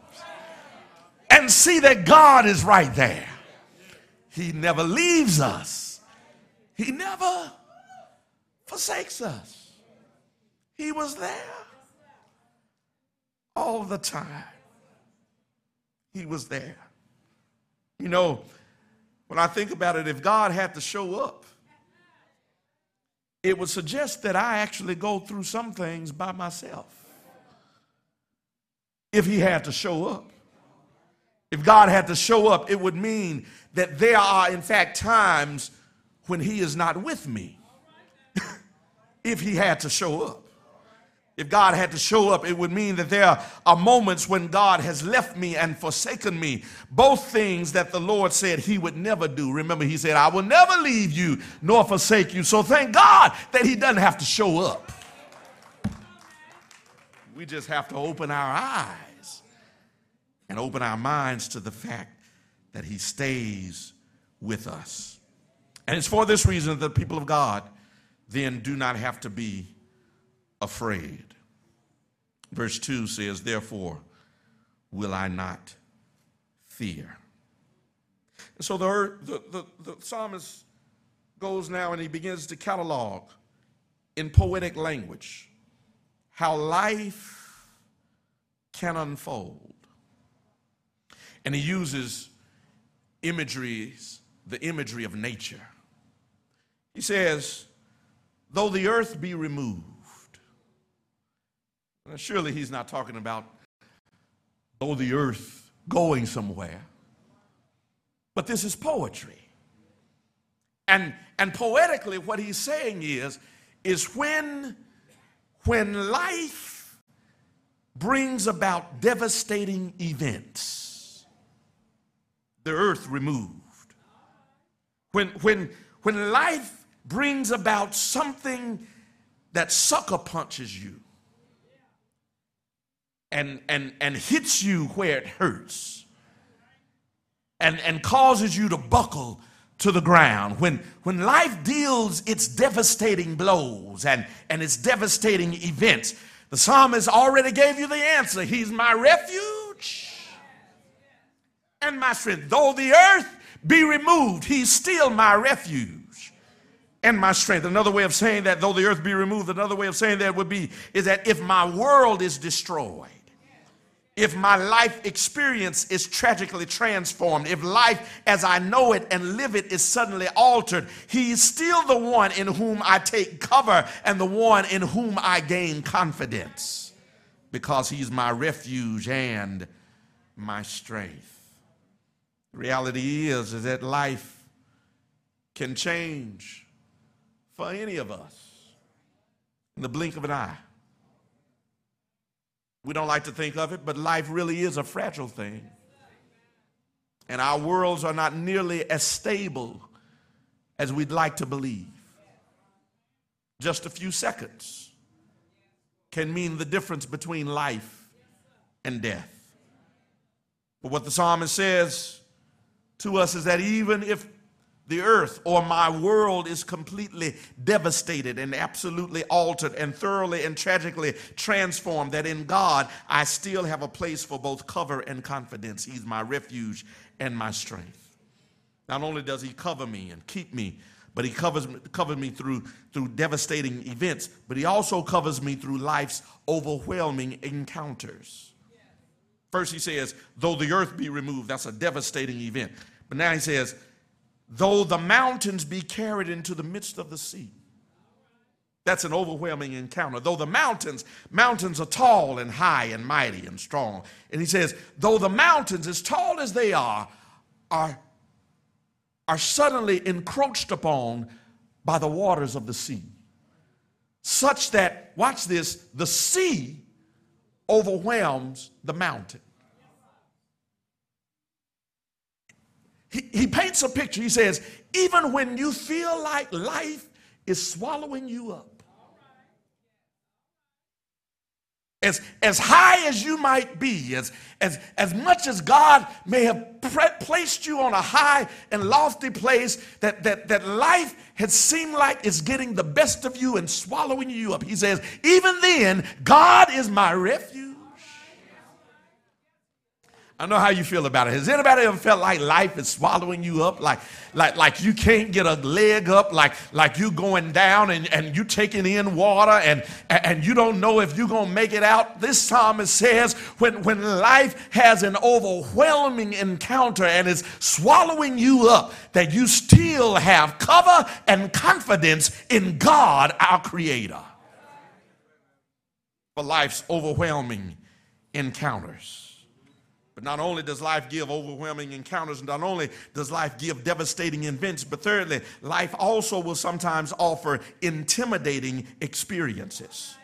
S10: and see that God is right there, He never leaves us. He never forsakes us. He was there all the time. He was there. You know, when I think about it, if God had to show up, it would suggest that I actually go through some things by myself. If He had to show up. If God had to show up, it would mean that there are, in fact, times when he is not with me if he had to show up. If God had to show up, it would mean that there are moments when God has left me and forsaken me. Both things that the Lord said he would never do. Remember, he said, I will never leave you nor forsake you. So thank God that he doesn't have to show up. We just have to open our eyes and open our minds to the fact that he stays with us. And it's for this reason that the people of God then do not have to be afraid. Verse 2 says, Therefore will I not fear. And so the, the, the, the psalmist goes now and he begins to catalog in poetic language how life can unfold. And he uses imageries, the imagery of nature. He says, though the earth be removed, now, surely he's not talking about though the earth going somewhere, but this is poetry. And, and poetically, what he's saying is, is when, when life brings about devastating events, the earth removed. When, when, when life brings about something that sucker punches you and, and, and hits you where it hurts and, and causes you to buckle to the ground. When, when life deals its devastating blows and, and its devastating events, the psalmist already gave you the answer. He's my refuge and my strength. Though the earth be removed, he's still my refuge and my strength. Another way of saying that, though the earth be removed, another way of saying that would be is that if my world is destroyed, if my life experience is tragically transformed, if life as I know it and live it is suddenly altered, He is still the one in whom I take cover and the one in whom I gain confidence because He's my refuge and my strength. The reality is, is that life can change for any of us in the blink of an eye. We don't like to think of it, but life really is a fragile thing. And our worlds are not nearly as stable as we'd like to believe. Just a few seconds can mean the difference between life and death. But what the psalmist says to us is that even if the earth or my world is completely devastated and absolutely altered and thoroughly and tragically transformed, that in God I still have a place for both cover and confidence. He's my refuge and my strength. Not only does He cover me and keep me, but He covers, covers me through, through devastating events, but He also covers me through life's overwhelming encounters. First, He says, though the earth be removed, that's a devastating event. But now He says, though the mountains be carried into the midst of the sea. That's an overwhelming encounter. Though the mountains, mountains are tall and high and mighty and strong. And he says, though the mountains, as tall as they are, are, are suddenly encroached upon by the waters of the sea. Such that, watch this, the sea overwhelms the mountain. He, he paints a picture. He says, even when you feel like life is swallowing you up, as, as high as you might be, as, as, as much as God may have pre- placed you on a high and lofty place, that, that, that life had seemed like it's getting the best of you and swallowing you up. He says, even then, God is my refuge I know how you feel about it. Has anybody ever felt like life is swallowing you up? Like, like, like you can't get a leg up, like, like you going down and, and you taking in water and, and you don't know if you're going to make it out? This psalmist says when, when life has an overwhelming encounter and is swallowing you up, that you still have cover and confidence in God, our Creator. For life's overwhelming encounters. But not only does life give overwhelming encounters, not only does life give devastating events, but thirdly, life also will sometimes offer intimidating experiences.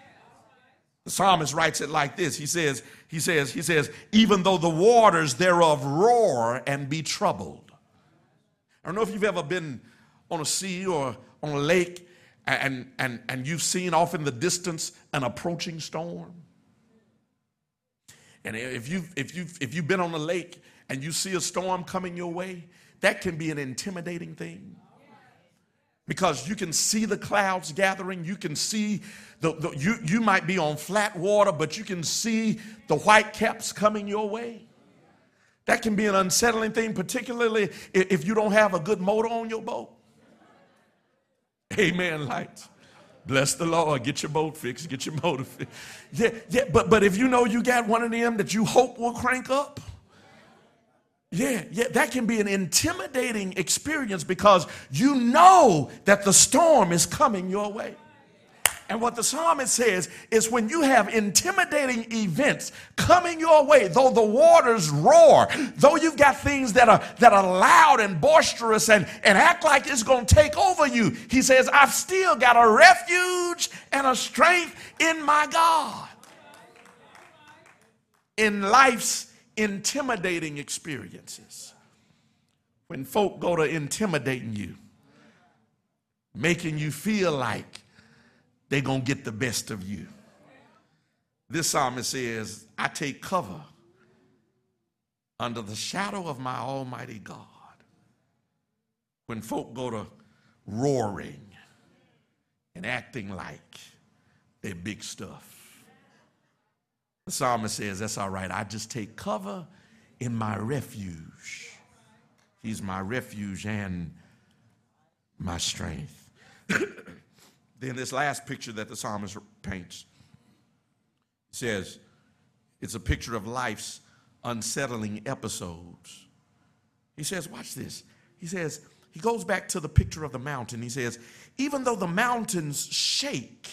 S10: The psalmist writes it like this. He says, he says, he says, even though the waters thereof roar and be troubled. I don't know if you've ever been on a sea or on a lake and, and, and you've seen off in the distance an approaching storm. And if you've, if, you've, if you've been on the lake and you see a storm coming your way, that can be an intimidating thing. Because you can see the clouds gathering, you can see the, the you, you might be on flat water, but you can see the white caps coming your way. That can be an unsettling thing, particularly if you don't have a good motor on your boat. Amen, lights. Bless the Lord. Get your boat fixed. Get your motor fixed. Yeah, yeah. But but if you know you got one of them that you hope will crank up, yeah, yeah, that can be an intimidating experience because you know that the storm is coming your way. And what the psalmist says is when you have intimidating events coming your way, though the waters roar, though you've got things that are that are loud and boisterous and, and act like it's gonna take over you, he says, I've still got a refuge and a strength in my God. In life's intimidating experiences, when folk go to intimidating you, making you feel like they're going to get the best of you. This psalmist says, I take cover under the shadow of my Almighty God. When folk go to roaring and acting like they're big stuff, the psalmist says, That's all right. I just take cover in my refuge. He's my refuge and my strength. Then this last picture that the psalmist paints says it's a picture of life's unsettling episodes. He says, watch this. He says, he goes back to the picture of the mountain. He says, even though the mountains shake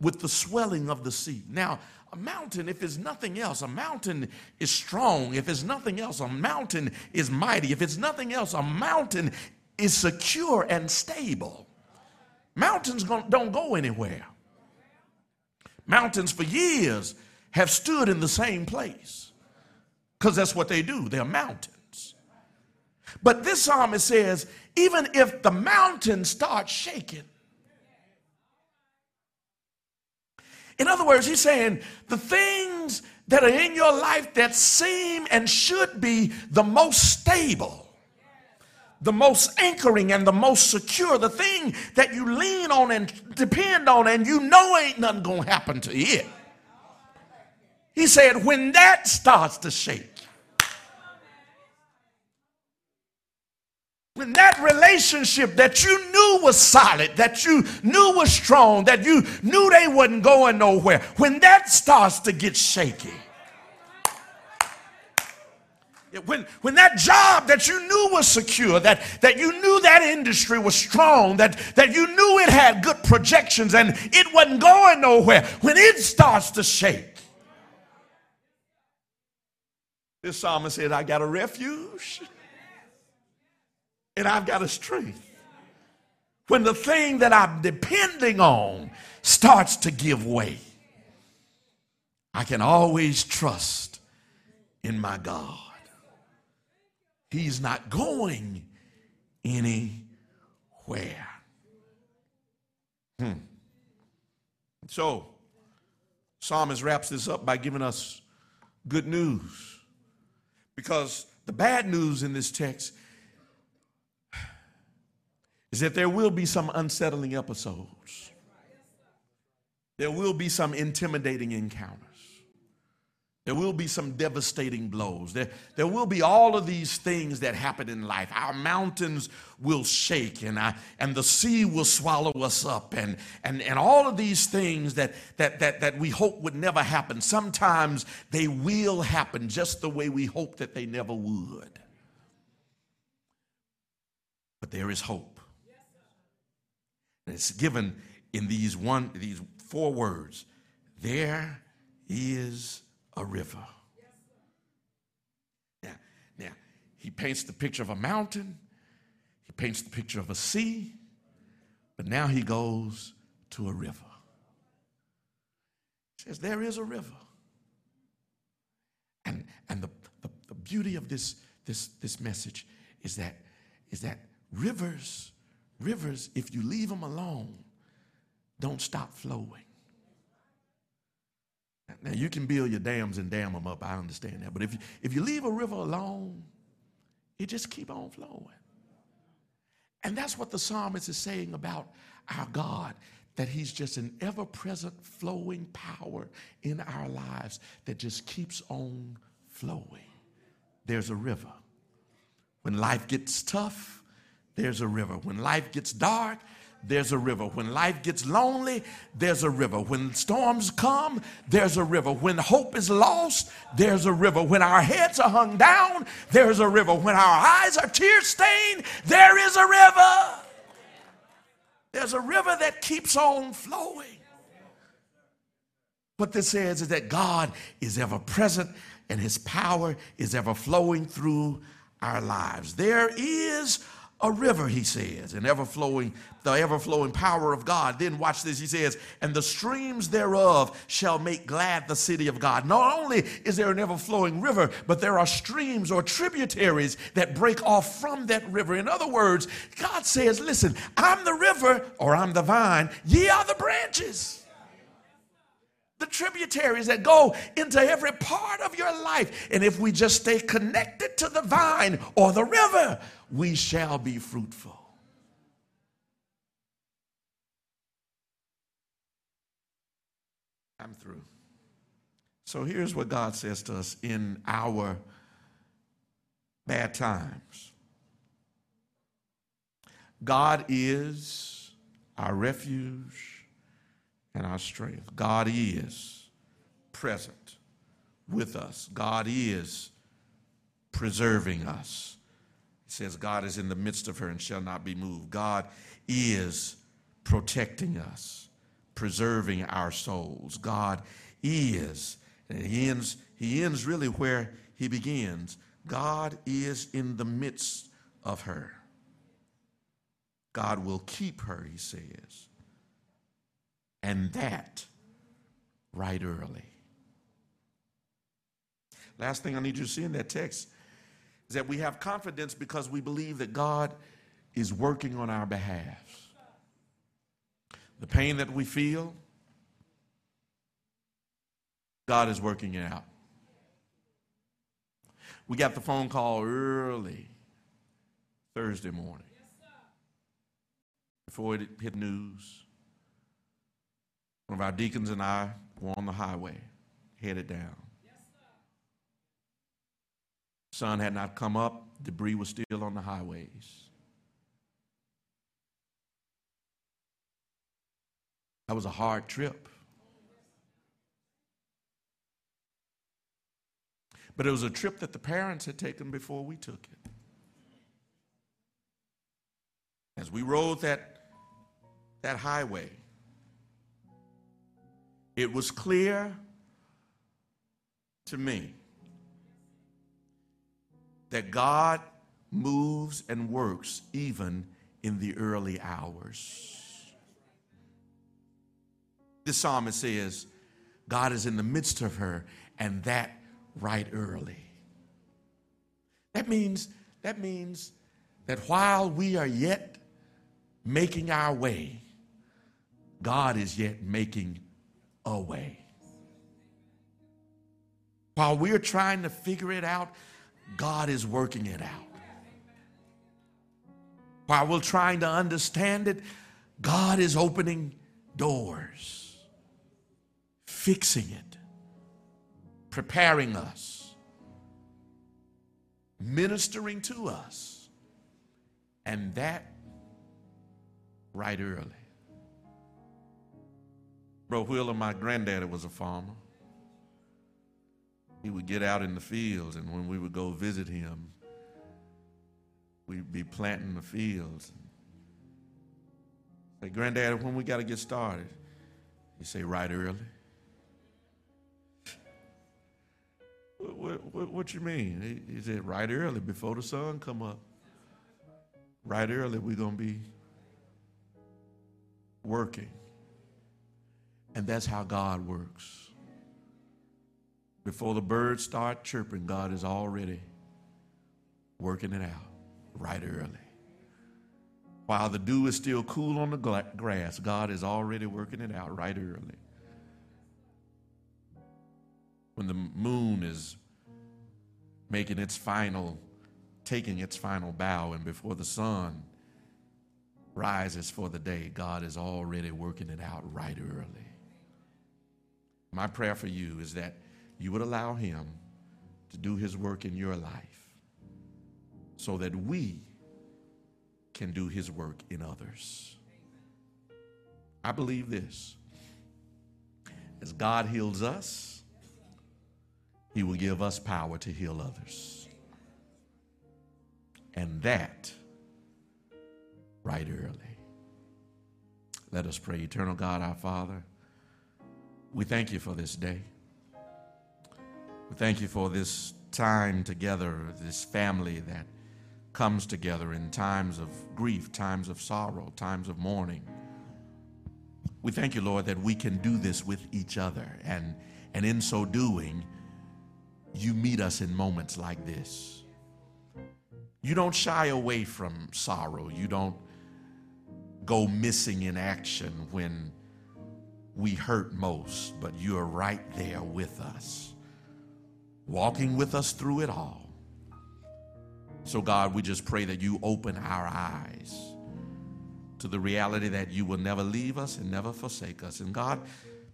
S10: with the swelling of the sea. Now, a mountain, if it's nothing else, a mountain is strong. If it's nothing else, a mountain is mighty. If it's nothing else, a mountain is secure and stable. Mountains don't go anywhere. Mountains for years have stood in the same place because that's what they do. They're mountains. But this psalmist says, even if the mountain starts shaking, in other words, he's saying the things that are in your life that seem and should be the most stable the most anchoring and the most secure, the thing that you lean on and depend on, and you know ain't nothing gonna happen to it. He said, when that starts to shake, when that relationship that you knew was solid, that you knew was strong, that you knew they wasn't going nowhere, when that starts to get shaky, when, when that job that you knew was secure, that, that you knew that industry was strong, that, that you knew it had good projections and it wasn't going nowhere, when it starts to shake, this psalmist said, I got a refuge and I've got a strength. When the thing that I'm depending on starts to give way, I can always trust in my God. He's not going anywhere. Hmm. So, Psalmist wraps this up by giving us good news. Because the bad news in this text is that there will be some unsettling episodes. There will be some intimidating encounters. There will be some devastating blows. There, there will be all of these things that happen in life. Our mountains will shake and, I, and the sea will swallow us up and, and, and all of these things that, that, that, that we hope would never happen. Sometimes they will happen just the way we hope that they never would. But there is hope. And it's given in these one these four words. There is a river. Now, now, he paints the picture of a mountain, he paints the picture of a sea, but now he goes to a river. He says there is a river. And, and the, the, the beauty of this, this, this message is that, is that rivers, rivers, if you leave them alone, don't stop flowing. Now you can build your dams and dam them up. I understand that. But if you, if you leave a river alone, it just keep on flowing. And that's what the psalmist is saying about our God, that he's just an ever-present flowing power in our lives that just keeps on flowing. There's a river. When life gets tough, there's a river. When life gets dark, there's a river. When life gets lonely, there's a river. When storms come, there's a river. When hope is lost, there's a river. When our heads are hung down, there's a river. When our eyes are tear stained, there is a river. There's a river that keeps on flowing. What this says is that God is ever present and his power is ever flowing through our lives. There is a river, he says, an ever flowing, the ever flowing power of God. Then watch this, he says, and the streams thereof shall make glad the city of God. Not only is there an ever flowing river, but there are streams or tributaries that break off from that river. In other words, God says, listen, I'm the river or I'm the vine, ye are the branches the tributaries that go into every part of your life. And if we just stay connected to the vine or the river, we shall be fruitful. I'm through. So here's what God says to us in our bad times God is our refuge and our strength. God is present with us. God is preserving us. He says, God is in the midst of her and shall not be moved. God is protecting us, preserving our souls. God is, and he ends, he ends really where he begins. God is in the midst of her. God will keep her, he says and that right early. Last thing I need you to see in that text is that we have confidence because we believe that God is working on our behalf. The pain that we feel, God is working it out. We got the phone call early Thursday morning before it hit news. One of our deacons and I were on the highway, headed down. Sun had not come up, debris was still on the highways. That was a hard trip. But it was a trip that the parents had taken before we took it. As we rode that, that highway, it was clear to me that God moves and works even in the early hours. The psalmist says, God is in the midst of her, and that right early. That means, that means that while we are yet making our way, God is yet making a way. While we're trying to figure it out, God is working it out. While we're trying to understand it, God is opening doors, fixing it, preparing us, ministering to us, and that right early. Bro Wheeler, my granddaddy was a farmer. He would get out in the fields, and when we would go visit him, we'd be planting the fields. Say, Granddaddy, when we got to get started? He say, right early. What, what, what, you mean? He, he said, right early, before the sun come up. Right early, we're going to be working. And that's how God works. Before the birds start chirping, God is already working it out right early. While the dew is still cool on the gla- grass, God is already working it out right early. When the moon is making its final, taking its final bow, and before the sun rises for the day, God is already working it out right early. My prayer for you is that you would allow Him to do His work in your life so that we can do His work in others. I believe this. As God heals us, He will give us power to heal others. And that right early. Let us pray. Eternal God, our Father, we thank you for this day. We thank you for this time together, this family that comes together in times of grief, times of sorrow, times of mourning. We thank you, Lord, that we can do this with each other. And, and in so doing, you meet us in moments like this. You don't shy away from sorrow. You don't go missing in action when we hurt most, but you're right there with us, walking with us through it all. So, God, we just pray that you open our eyes to the reality that you will never leave us and never forsake us. And, God,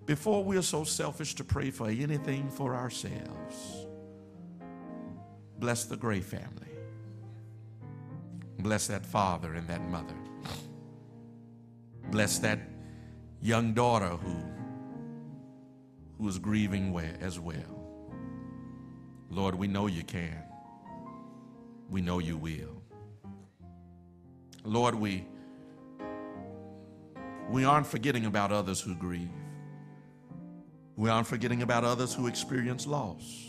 S10: before we are so selfish to pray for anything for ourselves, bless the Gray family. Bless that father and that mother. Bless that young daughter who, who is grieving as well. Lord, we know you can. We know you will. Lord, we, we aren't forgetting about others who grieve. We aren't forgetting about others who experience loss.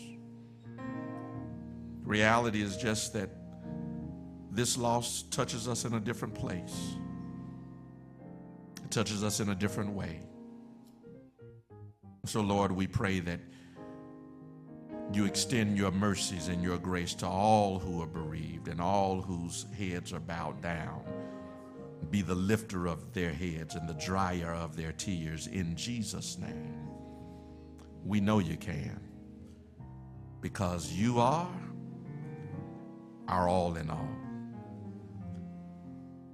S10: Reality is just that this loss touches us in a different place. Touches us in a different way. So, Lord, we pray that you extend your mercies and your grace to all who are bereaved and all whose heads are bowed down. Be the lifter of their heads and the dryer of their tears in Jesus' name. We know you can because you are our all in all.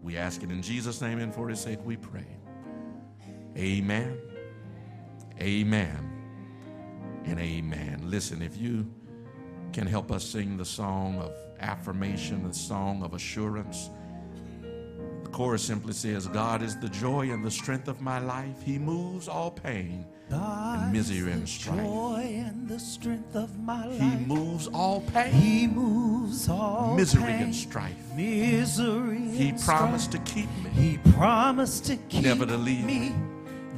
S10: We ask it in Jesus' name and for his sake we pray. Amen. Amen. And amen. Listen, if you can help us sing the song of affirmation, the song of assurance, the chorus simply says, God is the joy and the strength of my life. He moves all pain and misery and strife.
S1: Joy and the strength of my life.
S10: He moves all pain.
S1: He moves all
S10: misery
S1: pain,
S10: and strife.
S1: Misery.
S10: He promised
S1: strife.
S10: to keep me.
S1: He promised to keep
S10: Never to leave
S1: me.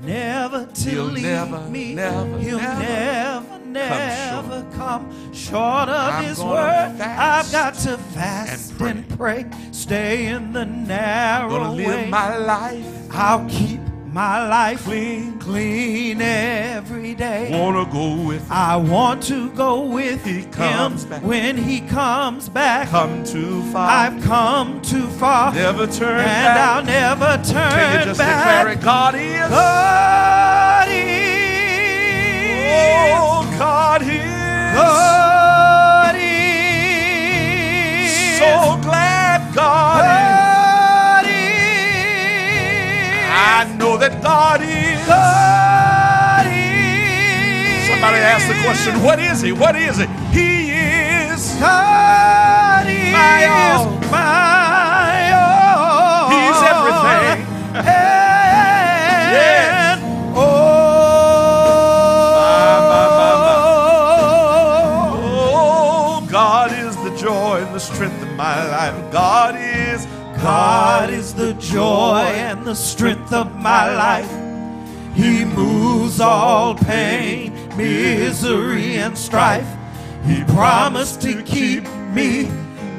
S1: Never to
S10: He'll
S1: leave
S10: never,
S1: me.
S10: never,
S1: He'll
S10: never
S1: never, never come short of
S10: I'm
S1: His word. I've got to fast and pray. Stay in the narrow
S10: Gonna live
S1: way.
S10: my life
S1: I'll keep my life clean, clean every day.
S10: Wanna go with him.
S1: I want to go with
S10: He comes
S1: him
S10: back.
S1: when he comes back.
S10: Come too far.
S1: I've come too far.
S10: Never turn
S1: and
S10: back.
S1: I'll never turn
S10: Can you just
S1: back.
S10: declare it? God is.
S1: God is.
S10: Oh, God is.
S1: God is.
S10: So glad God,
S1: God
S10: I know that God is.
S1: God is.
S10: Somebody asked the question, what is he? What is it? He is.
S1: God is
S10: My all.
S1: my
S10: God is the joy and the strength of my life.
S1: He moves all pain, misery, and strife. He promised to keep me,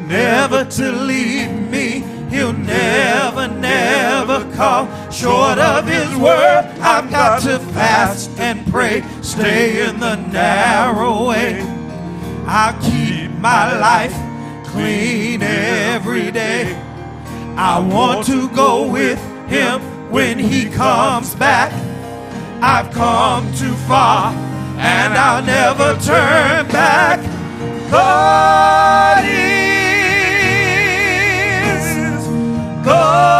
S1: never to leave me. He'll never, never come short of His word. I've got to fast and pray. stay in the narrow way. I keep my life clean every day. I want to go with him when he comes back. I've come too far and I'll never turn back. God is, God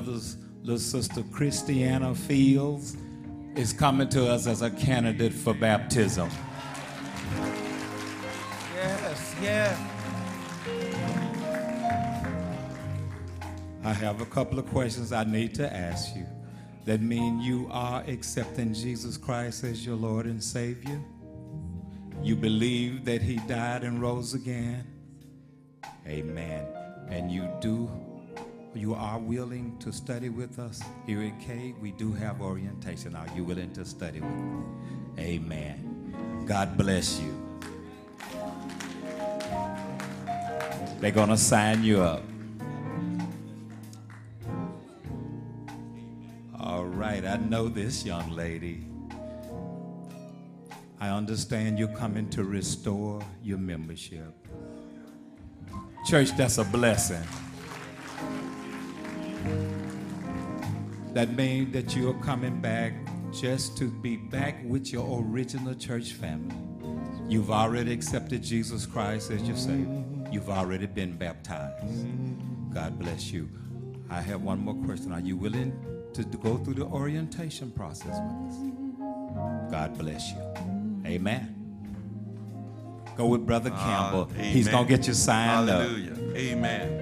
S18: brothers, little sister Christiana Fields is coming to us as a candidate for baptism.
S1: Yes, yes.
S18: I have a couple of questions I need to ask you. That mean you are accepting Jesus Christ as your Lord and Savior? You believe that He died and rose again? Amen. And you do, you are willing to study with us here at Cade? We do have orientation. Are you willing to study with us? Amen. God bless you. They're going to sign you up. All right, I know this young lady. I understand you're coming to restore your membership. Church, that's a blessing. That means that you are coming back just to be back with your original church family. You've already accepted Jesus Christ as your Savior. You've already been baptized. God bless you. I have one more question. Are you willing to go through the orientation process with us? God bless you. Amen. Go with Brother uh, Campbell. He's going to get you signed
S10: Hallelujah.
S18: up.
S10: Amen.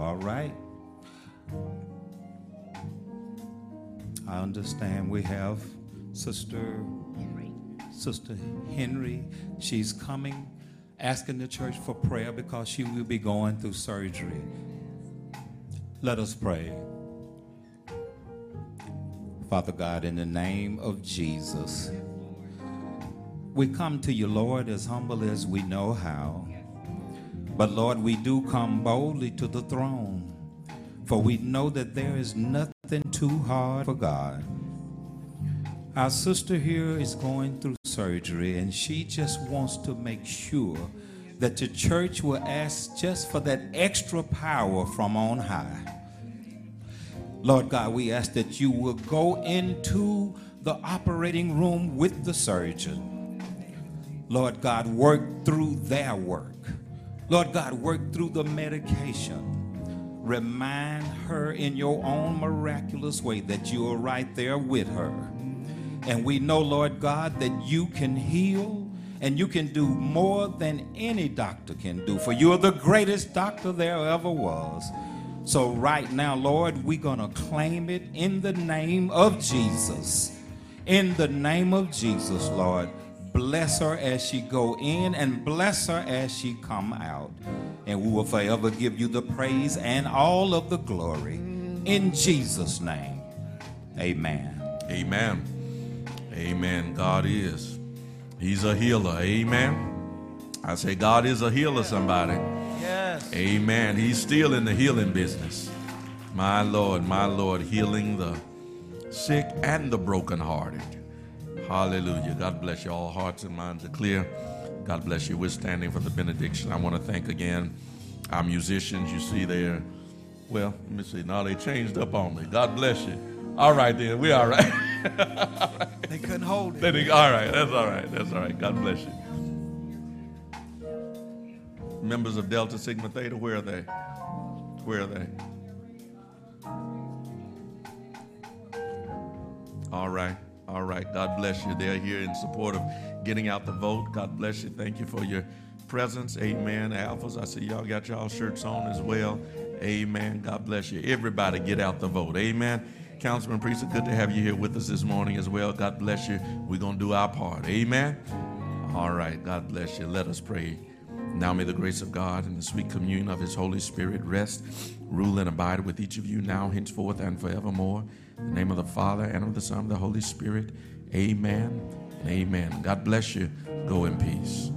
S18: All right. I understand we have Sister Sister Henry. She's coming, asking the church for prayer because she will be going through surgery. Let us pray. Father God, in the name of Jesus, we come to you, Lord, as humble as we know how. But Lord, we do come boldly to the throne, for we know that there is nothing too hard for God. Our sister here is going through surgery, and she just wants to make sure that the church will ask just for that extra power from on high. Lord God, we ask that you will go into the operating room with the surgeon. Lord God, work through their work. Lord God, work through the medication. Remind her in your own miraculous way that you are right there with her. And we know, Lord God, that you can heal and you can do more than any doctor can do, for you are the greatest doctor there ever was. So, right now, Lord, we're going to claim it in the name of Jesus. In the name of Jesus, Lord, bless her as she go in and bless her as she come out. And we will forever give you the praise and all of the glory. In Jesus' name, amen.
S10: Amen. Amen. God is. He's a healer. Amen. I say, God is a healer, somebody.
S1: Yes.
S10: Amen. He's still in the healing business. My Lord, my Lord, healing the sick and the brokenhearted. Hallelujah. God bless you. All hearts and minds are clear. God bless you. We're standing for the benediction. I want to thank again our musicians you see there. Well, let me see. Now they changed up on me. God bless you. All right, then. We all right.
S1: They couldn't hold it.
S10: They- all right. That's all right. That's all right. God bless you. Members of Delta Sigma Theta, where are they? Where are they? All right. All right. God bless you. They're here in support of getting out the vote. God bless you. Thank you for your presence. Amen. Alphas, I see y'all got y'all shirts on as well. Amen. God bless you. Everybody get out the vote. Amen. Councilman Priest, good to have you here with us this morning as well. God bless you. We're going to do our part. Amen. All right. God bless you. Let us pray. Now may the grace of God and the sweet communion of his Holy Spirit rest, rule, and abide with each of you now, henceforth, and forevermore. In the name of the Father, and of the Son, and of the Holy Spirit. Amen and amen. God bless you. Go in peace.